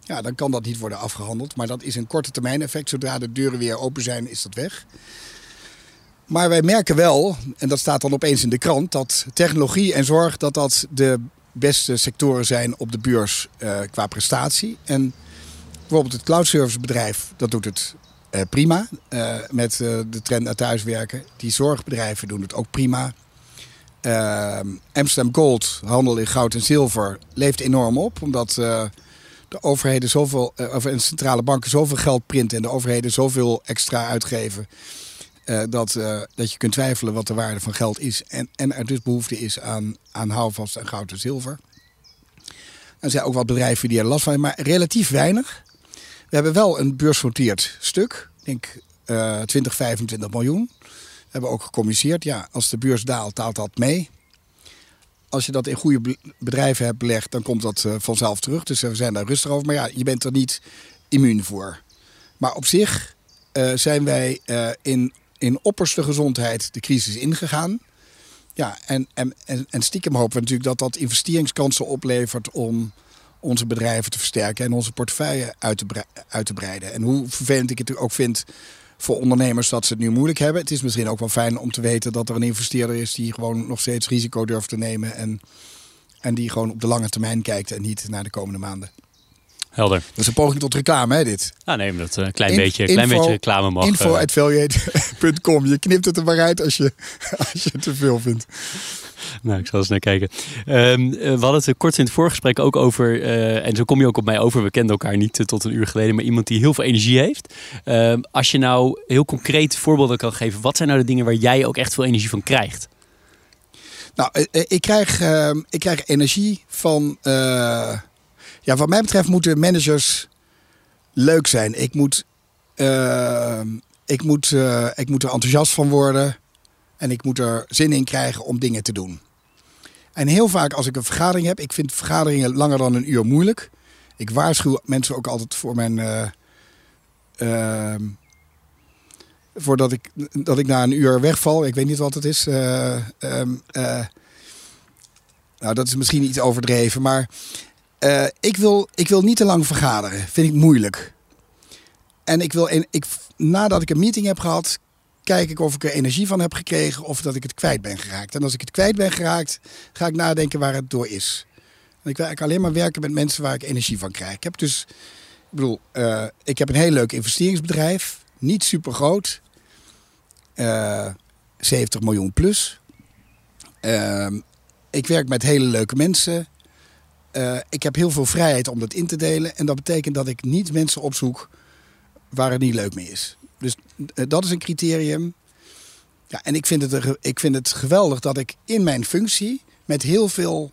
ja, dan kan dat niet worden afgehandeld. Maar dat is een korte termijn effect. Zodra de deuren weer open zijn, is dat weg. Maar wij merken wel, en dat staat dan opeens in de krant, dat technologie en zorg dat dat de beste sectoren zijn op de beurs uh, qua prestatie. En bijvoorbeeld het cloud service bedrijf, dat doet het uh, prima uh, met de trend naar thuiswerken. Die zorgbedrijven doen het ook prima. Amsterdam Gold, handel in goud en zilver, leeft enorm op. Omdat de overheden zoveel, of en centrale banken zoveel geld printen en de overheden zoveel extra uitgeven. Uh, dat, uh, dat je kunt twijfelen wat de waarde van geld is. En, en er dus behoefte is aan, aan houvast en goud en zilver. Er zijn ook wat bedrijven die er last van hebben, maar relatief weinig. We hebben wel een beursgenoteerd stuk. Denk uh, 20, 25 miljoen. We hebben ook gecommuniceerd. Ja, als de beurs daalt, daalt dat mee. Als je dat in goede bedrijven hebt belegd, dan komt dat uh, vanzelf terug. Dus we zijn daar rustig over. Maar ja, je bent er niet immuun voor. Maar op zich zijn wij uh, in in opperste gezondheid de crisis ingegaan. Ja, en, en, en stiekem hopen we natuurlijk dat dat investeringskansen oplevert om onze bedrijven te versterken en onze portefeuille uit te, uit te breiden. En hoe vervelend ik het ook vind voor ondernemers dat ze het nu moeilijk hebben. Het is misschien ook wel fijn om te weten dat er een investeerder is die gewoon nog steeds risico durft te nemen. En, en die gewoon op de lange termijn kijkt en niet naar de komende maanden. Helder. Dat is een poging tot reclame, hè, dit? Ah, nee, dat een uh, klein, beetje, klein beetje reclame mag. Info.affiliate.com. Je knipt het er maar uit als je, als je te veel vindt. Nou, ik zal eens naar kijken. Um, we hadden het kort in het voorgesprek ook over, uh, en zo kom je ook op mij over, we kenden elkaar niet uh, tot een uur geleden, maar iemand die heel veel energie heeft. Uh, als je nou heel concreet voorbeelden kan geven, wat zijn nou de dingen waar jij ook echt veel energie van krijgt? Nou, ik krijg, ehm, ik krijg energie van ja, wat mij betreft moeten managers leuk zijn. Ik moet, uh, ik, moet, uh, ik moet er enthousiast van worden. En ik moet er zin in krijgen om dingen te doen. En heel vaak als ik een vergadering heb, ik vind vergaderingen langer dan een uur moeilijk. Ik waarschuw mensen ook altijd voor mijn. Uh, voordat ik, dat ik na een uur wegval. Ik weet niet wat het is. Um, nou, dat is misschien iets overdreven. Maar uh, ik, wil, ik wil niet te lang vergaderen. Vind ik moeilijk. En ik wil, ik, nadat ik een meeting heb gehad, kijk ik of ik er energie van heb gekregen of dat ik het kwijt ben geraakt. En als ik het kwijt ben geraakt, ga ik nadenken waar het door is. Ik wil eigenlijk alleen maar werken met mensen waar ik energie van krijg. Ik heb dus, ik bedoel, uh, ik heb een heel leuk investeringsbedrijf. Niet super groot. Uh, 70 miljoen plus. Uh, ik werk met hele leuke mensen. Uh, ik heb heel veel vrijheid om dat in te delen. En dat betekent dat ik niet mensen opzoek waar het niet leuk mee is. Dus uh, dat is een criterium. Ja, en ik vind, het, ik vind het geweldig dat ik in mijn functie met heel veel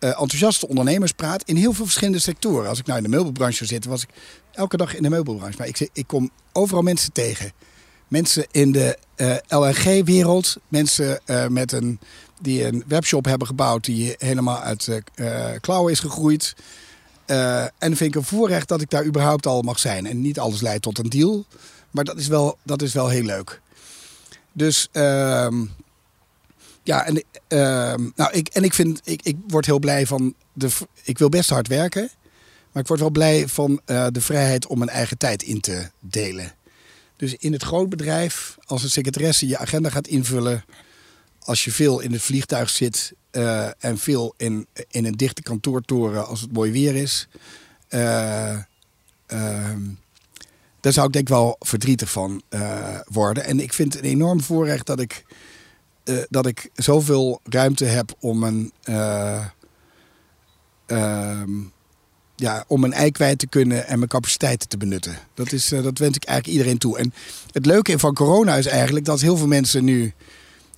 uh, enthousiaste ondernemers praat. In heel veel verschillende sectoren. Als ik nou in de meubelbranche zit, was ik elke dag in de meubelbranche. Maar ik, ik kom overal mensen tegen. Mensen in de LNG-wereld. Mensen met een die een webshop hebben gebouwd die helemaal uit uh, klauwen is gegroeid. Uh, en vind ik een voorrecht dat ik daar überhaupt al mag zijn. En niet alles leidt tot een deal, maar dat is wel, dat is wel heel leuk. Dus uh, ja, en, uh, nou, ik, en ik vind, ik, ik word heel blij van de. Ik wil best hard werken, maar ik word wel blij van de vrijheid om mijn eigen tijd in te delen. Dus in het grootbedrijf, als een secretaresse je agenda gaat invullen als je veel in het vliegtuig zit uh, en veel in, in een dichte kantoortoren als het mooi weer is. Uh, uh, daar zou ik denk wel verdrietig van eh, worden. En ik vind het een enorm voorrecht dat ik, dat ik zoveel ruimte heb om een, ehm, ja, om mijn ei kwijt te kunnen en mijn capaciteiten te benutten. Dat, is, dat wens ik eigenlijk iedereen toe. En het leuke van corona is eigenlijk dat heel veel mensen nu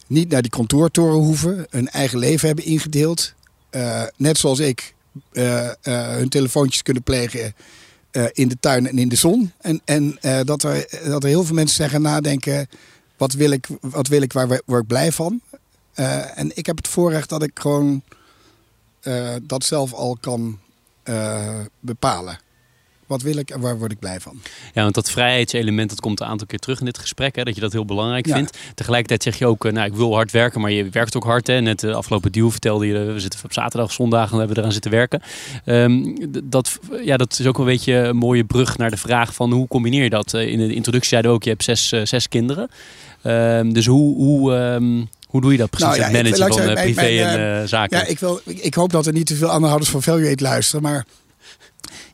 niet naar die kantoortoren hoeven, hun eigen leven hebben ingedeeld. Uh, net zoals ik uh, uh, hun telefoontjes kunnen plegen in de tuin en in de zon. En, en dat, er, dat er heel veel mensen zeggen nadenken, wat wil ik, wat wil ik waar word ik blij van? en ik heb het voorrecht dat ik gewoon dat zelf al kan bepalen. Wat wil ik en waar word ik blij van. Ja, want dat vrijheidselement dat komt een aantal keer terug in dit gesprek. Hè, dat je dat heel belangrijk Ja. vindt. Tegelijkertijd zeg je ook, eh, nou ik wil hard werken, maar je werkt ook hard. Hè. Net de afgelopen deal vertelde je, eh, we zitten op zaterdag, zondag en we hebben eraan zitten werken. Ehm, dat, ja, dat is ook een beetje een mooie brug naar de vraag van hoe combineer je dat? Eh, in de introductie zeiden we ook, je hebt zes, eh, zes kinderen. Ehm, dus hoe, hoe, ehm, hoe doe je dat precies? Nou ja, het managen van eh, zeggen, privé mijn- mijn, en eh, zaken. Ja, ik, wil, ik, ik hoop dat er niet te veel aandeelhouders van Valuate luisteren. Maar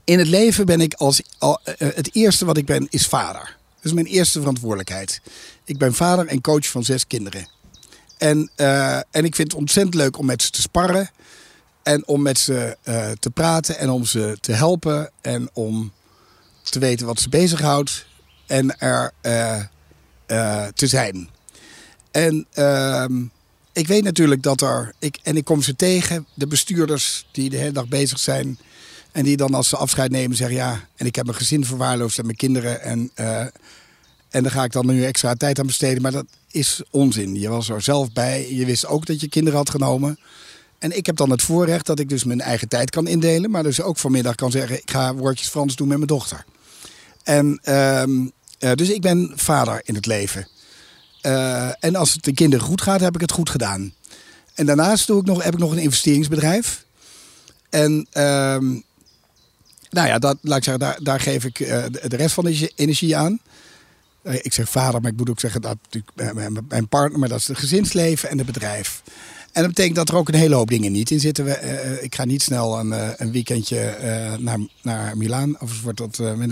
in het leven ben ik als. Al, eh, het eerste wat ik ben, is vader. Dat is mijn eerste verantwoordelijkheid. Ik ben vader en coach van zes kinderen. En, eh, en ik vind het ontzettend leuk om met ze te sparren. En om met ze eh, te praten en om ze te helpen. En om te weten wat ze bezighoudt. En er eh, eh, te zijn. En ehm, ik weet natuurlijk dat er. Ik, en ik kom ze tegen, de bestuurders die de hele dag bezig zijn. En die dan als ze afscheid nemen zeggen: Ja, en ik heb mijn gezin verwaarloosd en mijn kinderen. En, eh, en daar ga ik dan nu extra tijd aan besteden. Maar dat is onzin. Je was er zelf bij. Je wist ook dat je kinderen had genomen. En ik heb dan het voorrecht dat ik dus mijn eigen tijd kan indelen. Maar dus ook vanmiddag kan zeggen: Ik ga woordjes Frans doen met mijn dochter. En ehm, eh, dus ik ben vader in het leven. Eh, en als het de kinderen goed gaat, heb ik het goed gedaan. En daarnaast doe ik nog, heb ik nog een investeringsbedrijf. En ehm, nou ja, dat, laat ik zeggen, daar, daar geef ik eh, de, rest van de energie aan. Eh, ik zeg vader, maar ik moet ook zeggen dat natuurlijk eh, mijn- partner, maar dat is het gezinsleven en het bedrijf. En dat betekent dat er ook een hele hoop dingen niet in zitten. We, ik ga niet snel een, een weekendje naar, naar Milaan. Of wordt dat met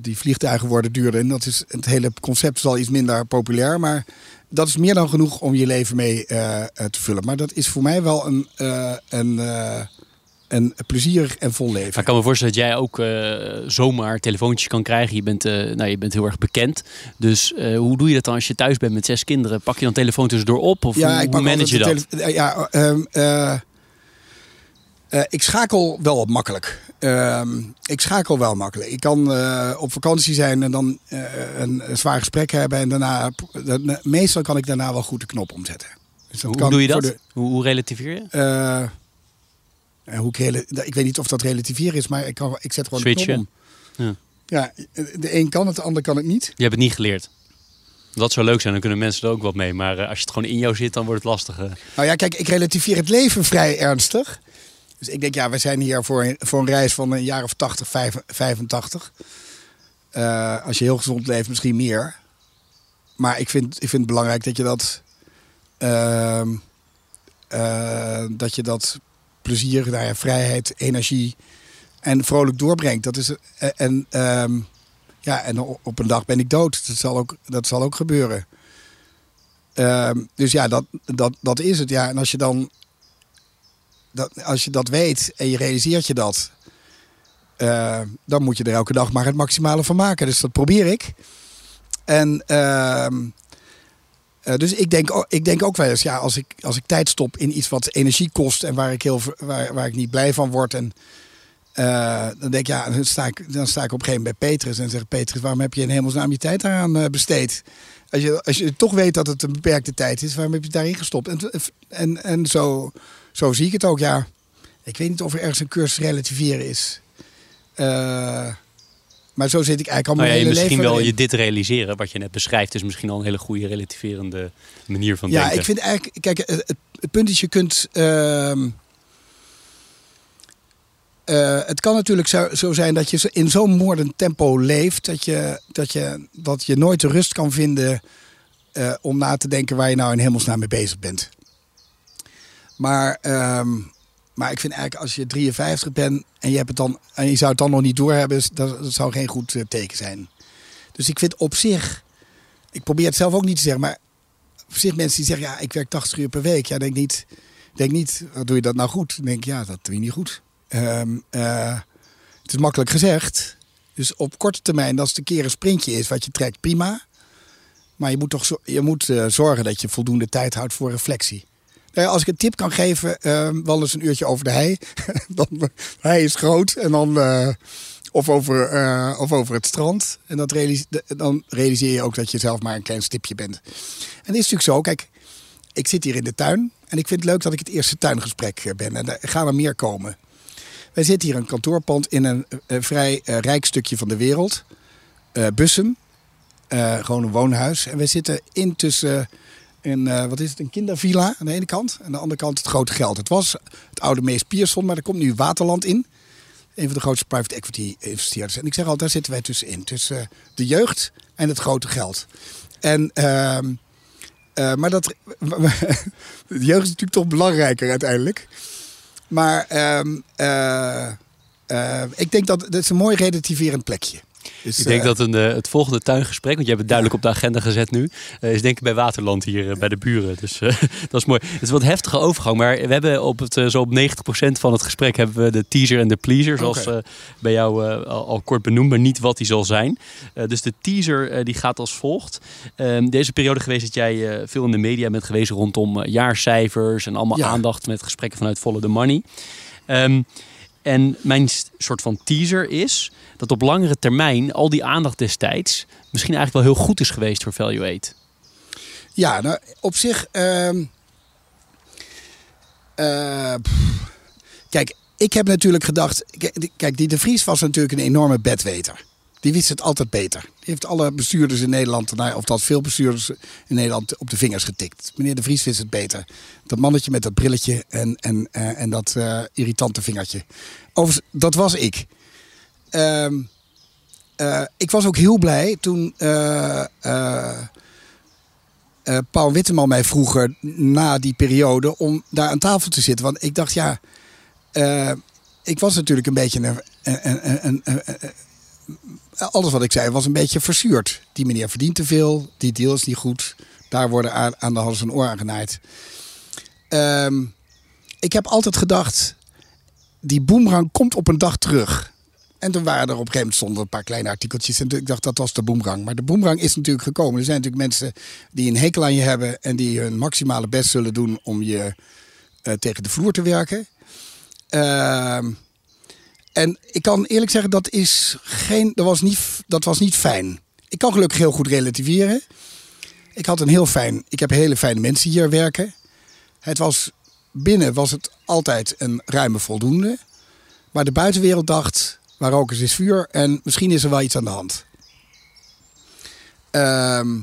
die vliegtuigen worden duurder. En dat is, het hele concept is al iets minder populair. Maar dat is meer dan genoeg om je leven mee te vullen. Maar dat is voor mij wel een, een, een plezierig en vol leven. Maar ik kan me voorstellen dat jij ook eh, zomaar telefoontjes kan krijgen. Je bent, eh, nou, je bent heel erg bekend. Dus eh, hoe doe je dat dan als je thuis bent met zes kinderen? Pak je dan telefoon tussendoor op? Of hoe, hoe pak manage je dat? Ja, ehm, eh, eh, ik schakel wel wat makkelijk. Ehm, ik schakel wel makkelijk. Ik kan op vakantie zijn en dan een, een zwaar gesprek hebben. En daarna, meestal kan ik daarna wel goed de knop omzetten. Dus dat Hoe, kan hoe doe je dat? de- Hoe, hoe relativeer je? Hoe ik, rela- ik weet niet of dat relativeren is, maar ik, kan, ik zet gewoon de knop Switchen. om. Ja. Ja, de een kan het, de ander kan het niet. Je hebt het niet geleerd. Dat zou leuk zijn, dan kunnen mensen er ook wat mee. Maar eh, als je het gewoon in jou zit, dan wordt het lastig. eh. Nou ja, kijk, ik relativeer het leven vrij ernstig. Dus ik denk, ja, we zijn hier voor, een- voor een reis van een jaar of 80, vijf- 85. Eh, als je heel gezond leeft, misschien meer. Maar ik vind, ik vind het belangrijk dat je dat... ehm, eh, dat je dat plezier, nou ja, vrijheid, energie en vrolijk doorbrengt. Dat is, eh, en, ehm, ja, en op een dag ben ik dood. Dat zal ook, dat zal ook gebeuren. Ehm, dus ja, dat, dat, dat is het. Ja. En als je dan dat, als je dat weet en je realiseert je dat, eh, dan moet je er elke dag maar het maximale van maken. Dus dat probeer ik. En ehm, eh, dus ik denk, ik denk ook wel eens, ja, als ik, als ik tijd stop in iets wat energie kost en waar ik, heel, waar, waar ik niet blij van word. En, eh, dan denk ik, ja, dan sta ik, dan sta ik op een gegeven moment bij Petrus en zeg Petrus, waarom heb je in hemelsnaam je tijd daaraan eh, besteed? Als je, als je toch weet dat het een beperkte tijd is, waarom heb je daarin gestopt? En, en, en zo, zo zie ik het ook, ja. Ik weet niet of er ergens een cursus relativeren is. Maar zo zit ik eigenlijk al Nou mijn ja, je hele misschien leven wel je dit realiseren, wat je net beschrijft, is misschien al een hele goede relativerende manier van Ja, denken. ik vind eigenlijk, kijk, het, punt is, je kunt. ehm, eh, het kan natuurlijk zo, zo zijn dat je in zo'n moordend tempo leeft dat je, dat, je, dat je nooit de rust kan vinden eh, om na te denken waar je nou in hemelsnaam mee bezig bent. Maar, ehm, maar ik vind eigenlijk als je 53 bent en je, hebt het dan, en je zou het dan nog niet doorhebben, dat, dat zou geen goed eh, teken zijn. Dus ik vind op zich, ik probeer het zelf ook niet te zeggen, maar op zich mensen die zeggen, ja, ik werk 80 uur per week. Ja, denk niet, denk niet, doe je dat nou goed? Denk ja, dat doe je niet goed. Ehm, eh, het is makkelijk gezegd. Dus op korte termijn, als het een keer een sprintje is wat je trekt, prima. Maar je moet toch je moet, eh, zorgen dat je voldoende tijd houdt voor reflectie. Nou als ik een tip kan geven, ehm, wel eens een uurtje over de hei. dan, hei is groot. En dan, eh, of, over, eh, of over het strand. En dat dan realiseer je ook dat je zelf maar een klein stipje bent. En het is natuurlijk zo, kijk, ik zit hier in de tuin. En ik vind het leuk dat ik het eerste tuingesprek eh, ben. En er gaan er meer komen. We Wij zitten hier een kantoorpand in een vrij rijk stukje van de wereld. Bussum. Eh, gewoon een woonhuis. En wij zitten in eh, wat is het, een kindervilla aan de ene kant. En aan de andere kant het grote geld. Het was het oude Mees Pierson, maar er komt nu Waterland in. Een van de grootste private equity investeerders. En ik zeg altijd, daar zitten wij tussenin. Tussen eh, de jeugd en het grote geld. En, ehm, eh, maar dat, de jeugd is natuurlijk toch belangrijker uiteindelijk. Maar ehm, eh, eh, ik denk dat dat een mooi relativerend plekje. Ik denk eh, dat een, eh, het volgende tuingesprek, want je hebt het duidelijk op de agenda gezet nu, eh, is denk ik bij Waterland hier bij de buren. Dus dat is mooi. Het is een wat heftige overgang, maar we hebben op het, zo op 90% van het gesprek hebben we de teaser en de pleaser, zoals eh, bij jou al, al kort benoemd, maar niet wat die zal zijn. Dus de teaser die gaat als volgt. Ehm, deze periode geweest dat jij veel in de media bent geweest rondom jaarcijfers en allemaal Ja. aandacht met gesprekken vanuit Follow the Money. Ehm, en mijn soort van teaser is dat op langere termijn al die aandacht destijds misschien eigenlijk wel heel goed is geweest voor Value 8. Ja, nou, op zich. ehm, eh, kijk, ik heb natuurlijk gedacht. Kijk, die De Vries was natuurlijk een enorme bedweter. Die wist het altijd beter. Die heeft alle bestuurders in Nederland, of dat veel bestuurders in Nederland, op de vingers getikt. Meneer De Vries wist het beter. Dat mannetje met dat brilletje en, en, eh, en dat eh, irritante vingertje. Overigens, dat was ik. Ehm, eh, ik was ook heel blij toen. Paul Witteman mij vroeger na die periode om daar aan tafel te zitten. Want ik dacht, ja, ik was natuurlijk een beetje een- een- een- alles wat ik zei was een beetje verzuurd. Die meneer verdient te veel, die deal is niet goed. Daar worden aan, aan de hals en oor aan genaaid. Ehm, ik heb altijd gedacht, die boemerang komt op een dag terug. En toen waren er op een gegeven moment stonden een paar kleine artikeltjes. En ik dacht dat was de boemerang. Maar de boemerang is natuurlijk gekomen. Er zijn natuurlijk mensen die een hekel aan je hebben. En die hun maximale best zullen doen om je eh, tegen de vloer te werken. Ehm, en ik kan eerlijk zeggen, dat, is geen, dat, was niet, dat was niet fijn. Ik kan gelukkig heel goed relativeren. Ik had een heel fijn, ik heb hele fijne mensen hier werken. Het was, binnen was het altijd een ruime voldoende. Maar de buitenwereld dacht, waar ook is, is vuur. En misschien is er wel iets aan de hand. Ehm,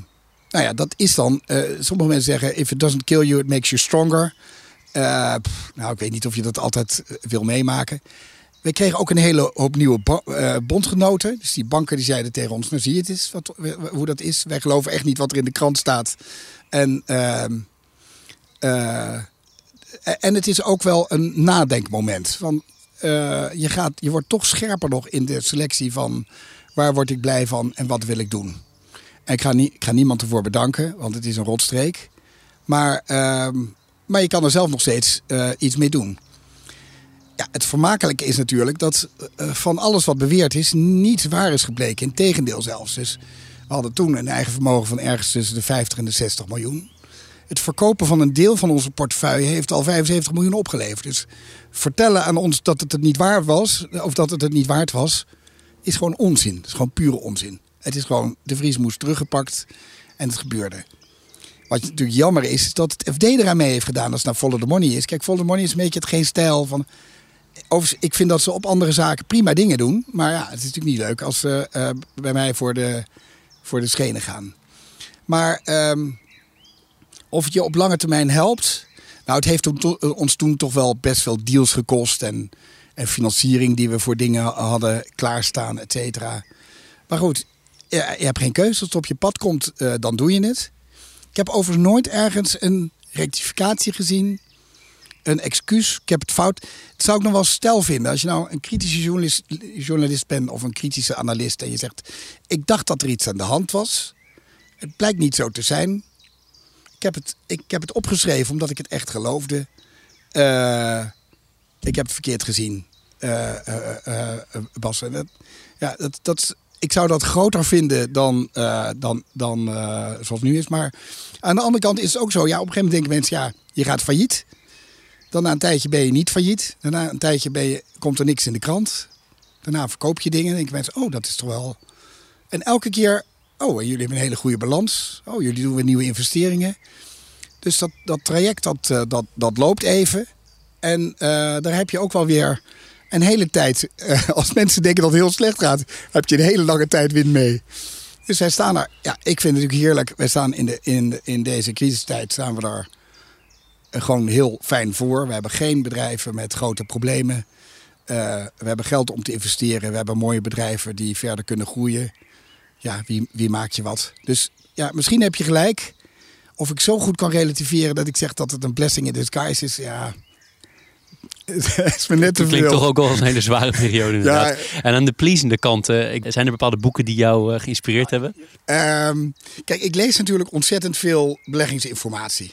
nou ja, dat is dan. eh, sommige mensen zeggen: if it doesn't kill you, it makes you stronger. Eh, nou, ik weet niet of je dat altijd eh, wil meemaken. We kregen ook een hele hoop nieuwe eh, bondgenoten. Dus die banken die zeiden tegen ons: Nou, zie je het eens wat, hoe dat is. Wij geloven echt niet wat er in de krant staat. En, ehm, eh, en het is ook wel een nadenkmoment. Van, eh, je, gaat, je wordt toch scherper nog in de selectie van waar word ik blij van en wat wil ik doen. En ik ga, ik ga niemand ervoor bedanken, want het is een rotstreek. Maar, ehm, maar je kan er zelf nog steeds iets mee doen. Ja, het vermakelijke is natuurlijk dat eh, van alles wat beweerd is, niets waar is gebleken. Integendeel zelfs. Dus we hadden toen een eigen vermogen van ergens tussen de 50 en de 60 miljoen. Het verkopen van een deel van onze portefeuille heeft al 75 miljoen opgeleverd. Dus vertellen aan ons dat het het niet waard was, of dat het het niet waard was, is gewoon onzin. Het is gewoon pure onzin. Het is gewoon, de Vries moest teruggepakt en het gebeurde. Wat natuurlijk jammer is, is dat het FD eraan mee heeft gedaan als het naar Follow the Money is. Kijk, Follow the Money is een beetje het geen stijl van... Overigens, ik vind dat ze op andere zaken prima dingen doen. Maar ja, het is natuurlijk niet leuk als ze eh, bij mij voor de, voor de schenen gaan. Maar ehm, of het je op lange termijn helpt... Nou, het heeft to- ons toen toch wel best veel deals gekost. En, en financiering die we voor dingen hadden klaarstaan, et cetera. Maar goed, je, je hebt geen keuze. Als het op je pad komt, eh, dan doe je het. Ik heb overigens nooit ergens een rectificatie gezien. Een excuus. Ik heb het fout. Het zou ik nog wel stijl vinden. Als je nou een kritische journalist, journalist bent of een kritische analist. En je zegt, ik dacht dat er iets aan de hand was. Het blijkt niet zo te zijn. Ik heb het, ik heb het opgeschreven omdat ik het echt geloofde. Eh, ik heb het verkeerd gezien. eh, Bas. En ja, dat, dat, ik zou dat groter vinden dan, dan, dan zoals het nu is. Maar aan de andere kant is het ook zo. Ja, op een gegeven moment denken mensen, ja, je gaat failliet. Dan na een tijdje ben je niet failliet. Daarna een tijdje ben je, komt er niks in de krant. Daarna verkoop je dingen en denken mensen, oh, dat is toch wel... En elke keer, oh, jullie hebben een hele goede balans. Oh, jullie doen weer nieuwe investeringen. Dus dat, dat traject, dat, eh, dat, dat loopt even. En eh, daar heb je ook wel weer En de hele tijd, eh, als mensen denken dat het heel slecht gaat, heb je een hele lange tijd wind mee. Dus wij staan er, ja, ik vind het natuurlijk heerlijk. Wij staan in, de, in, in deze crisistijd, staan we daar gewoon heel fijn voor. We hebben geen bedrijven met grote problemen. Uh, we hebben geld om te investeren. We hebben mooie bedrijven die verder kunnen groeien. Ja, wie, wie maakt je wat? Dus ja, misschien heb je gelijk. Of ik zo goed kan relativeren dat ik zeg dat het een blessing in disguise is. Ja, het is me net te Het klinkt toch ook wel als een hele zware periode inderdaad. Ja, en aan de pleasende kant, uh, zijn er bepaalde boeken die jou uh, geïnspireerd hebben? Um, kijk, ik lees natuurlijk ontzettend veel beleggingsinformatie.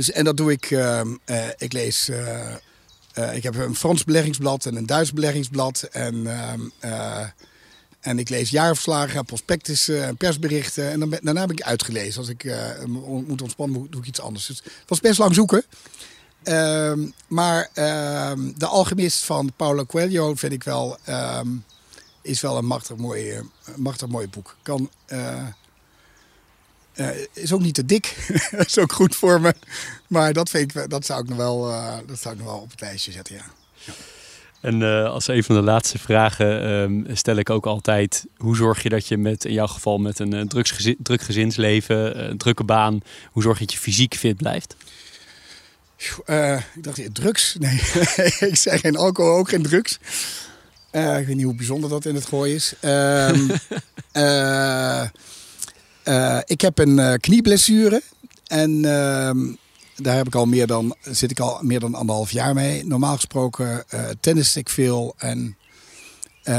Dus, en dat doe ik, uh, ik lees, ik heb een Frans beleggingsblad en een Duits beleggingsblad. En, ehm, en ik lees jaarverslagen, prospectussen en persberichten. En dan, daarna heb ik uitgelezen. Als ik moet ontspannen, doe ik iets anders. Dus het was best lang zoeken. Um, maar de alchemist van Paulo Coelho vind ik wel, is wel een machtig mooi, machtig mooi boek. Kan, uh, uh, is ook niet te dik, is ook goed voor me. Maar dat, vind ik, dat, zou ik nog wel, dat zou ik nog wel op het lijstje zetten, ja. ja. En als een van de laatste vragen stel ik ook altijd: hoe zorg je dat je met, in jouw geval, met een drugsgezin, druk gezinsleven, een drukke baan, hoe zorg je dat je fysiek fit blijft? Uh, ik dacht, drugs? Nee, ik zei geen alcohol, ook geen drugs. Ik weet niet hoe bijzonder dat in het gooi is. Um, uh, ik heb een knieblessure. En ehm, daar heb ik al meer dan, zit ik al meer dan anderhalf jaar mee. Normaal gesproken tennis ik veel. En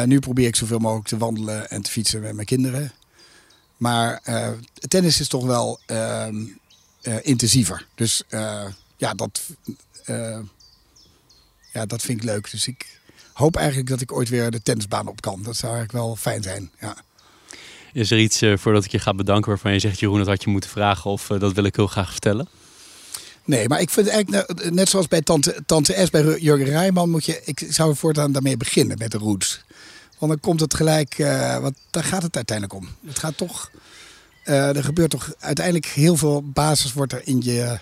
nu probeer ik zoveel mogelijk te wandelen en te fietsen met mijn kinderen. Maar tennis is toch wel ehm, intensiever. Dus ja, dat, ja, dat vind ik leuk. Dus ik hoop eigenlijk dat ik ooit weer de tennisbaan op kan. Dat zou eigenlijk wel fijn zijn. Ja. Is er iets uh, voordat ik je ga bedanken waarvan je zegt, Jeroen, dat had je moeten vragen of uh, dat wil ik heel graag vertellen? Nee, maar ik vind eigenlijk, net zoals bij Tante, Tante S, bij Jurgen Rijman, moet je, ik zou voortaan daarmee beginnen met de roots. Want dan komt het gelijk, uh, want daar gaat het uiteindelijk om. Het gaat toch, er gebeurt toch uiteindelijk heel veel basis wordt er in je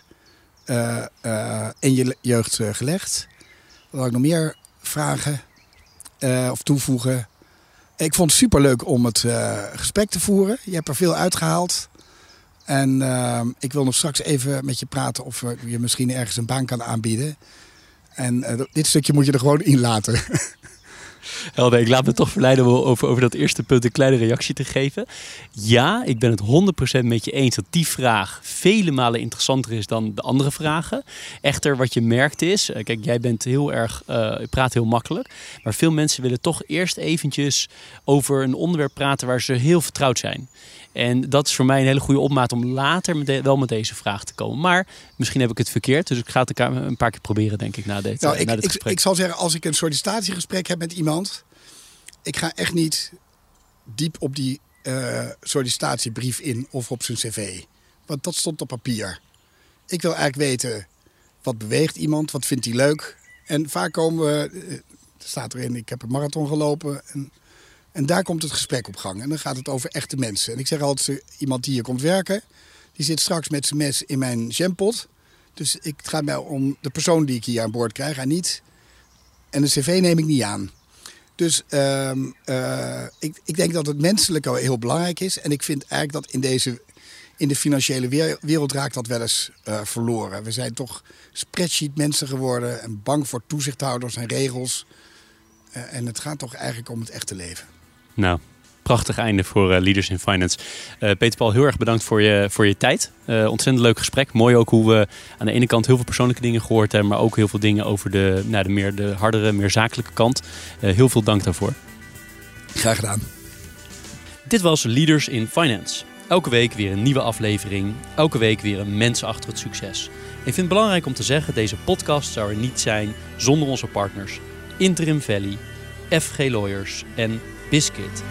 in je jeugd gelegd. Wil ik nog meer vragen of toevoegen? Ik vond het super leuk om het gesprek te voeren. Je hebt er veel uitgehaald. En ik wil nog straks even met je praten of je misschien ergens een baan kan aanbieden. En dit stukje moet je er gewoon in laten. Helder, ik laat me toch verleiden om over, over dat eerste punt een kleine reactie te geven. Ja, ik ben het 100% met je eens dat die vraag vele malen interessanter is dan de andere vragen. Echter, wat je merkt is, eh, kijk, jij bent heel erg, je praat heel makkelijk, maar veel mensen willen toch eerst eventjes over een onderwerp praten waar ze heel vertrouwd zijn. En dat is voor mij een hele goede opmaat om later met wel met deze vraag te komen. Maar misschien heb ik het verkeerd. Dus ik ga het een paar keer proberen, denk ik, na, dit, nou, ik, na dit gesprek. Ik, ik zal zeggen, als ik een sollicitatiegesprek heb met iemand... ik ga echt niet diep op die uh, sollicitatiebrief in of op zijn cv. Want dat stond op papier. Ik wil eigenlijk weten, wat beweegt iemand? Wat vindt hij leuk? En vaak komen we... Er staat erin, ik heb een marathon gelopen... En, en daar komt het gesprek op gang. En dan gaat het over echte mensen. En ik zeg altijd, iemand die hier komt werken, die zit straks met zijn mes in mijn jampot. Dus ik, het gaat mij om de persoon die ik hier aan boord krijg en niet. En de cv neem ik niet aan. Dus uh, uh, ik, ik denk dat het menselijke heel belangrijk is. En ik vind eigenlijk dat in deze in de financiële wereld raakt dat wel eens uh, verloren. We zijn toch spreadsheet mensen geworden en bang voor toezichthouders en regels. En het gaat toch eigenlijk om het echte leven. Nou, prachtig einde voor uh, Leaders in Finance. Uh, Peter Paul, heel erg bedankt voor je, voor je tijd. Uh, ontzettend leuk gesprek. Mooi ook hoe we aan de ene kant heel veel persoonlijke dingen gehoord hebben, maar ook heel veel dingen over de, nou, de, meer, de hardere, meer zakelijke kant. heel veel dank daarvoor. Graag gedaan. Dit was Leaders in Finance. Elke week weer een nieuwe aflevering. Elke week weer een mens achter het succes. Ik vind het belangrijk om te zeggen, deze podcast zou er niet zijn zonder onze partners. Interim Valley, FG Lawyers en Biscuit.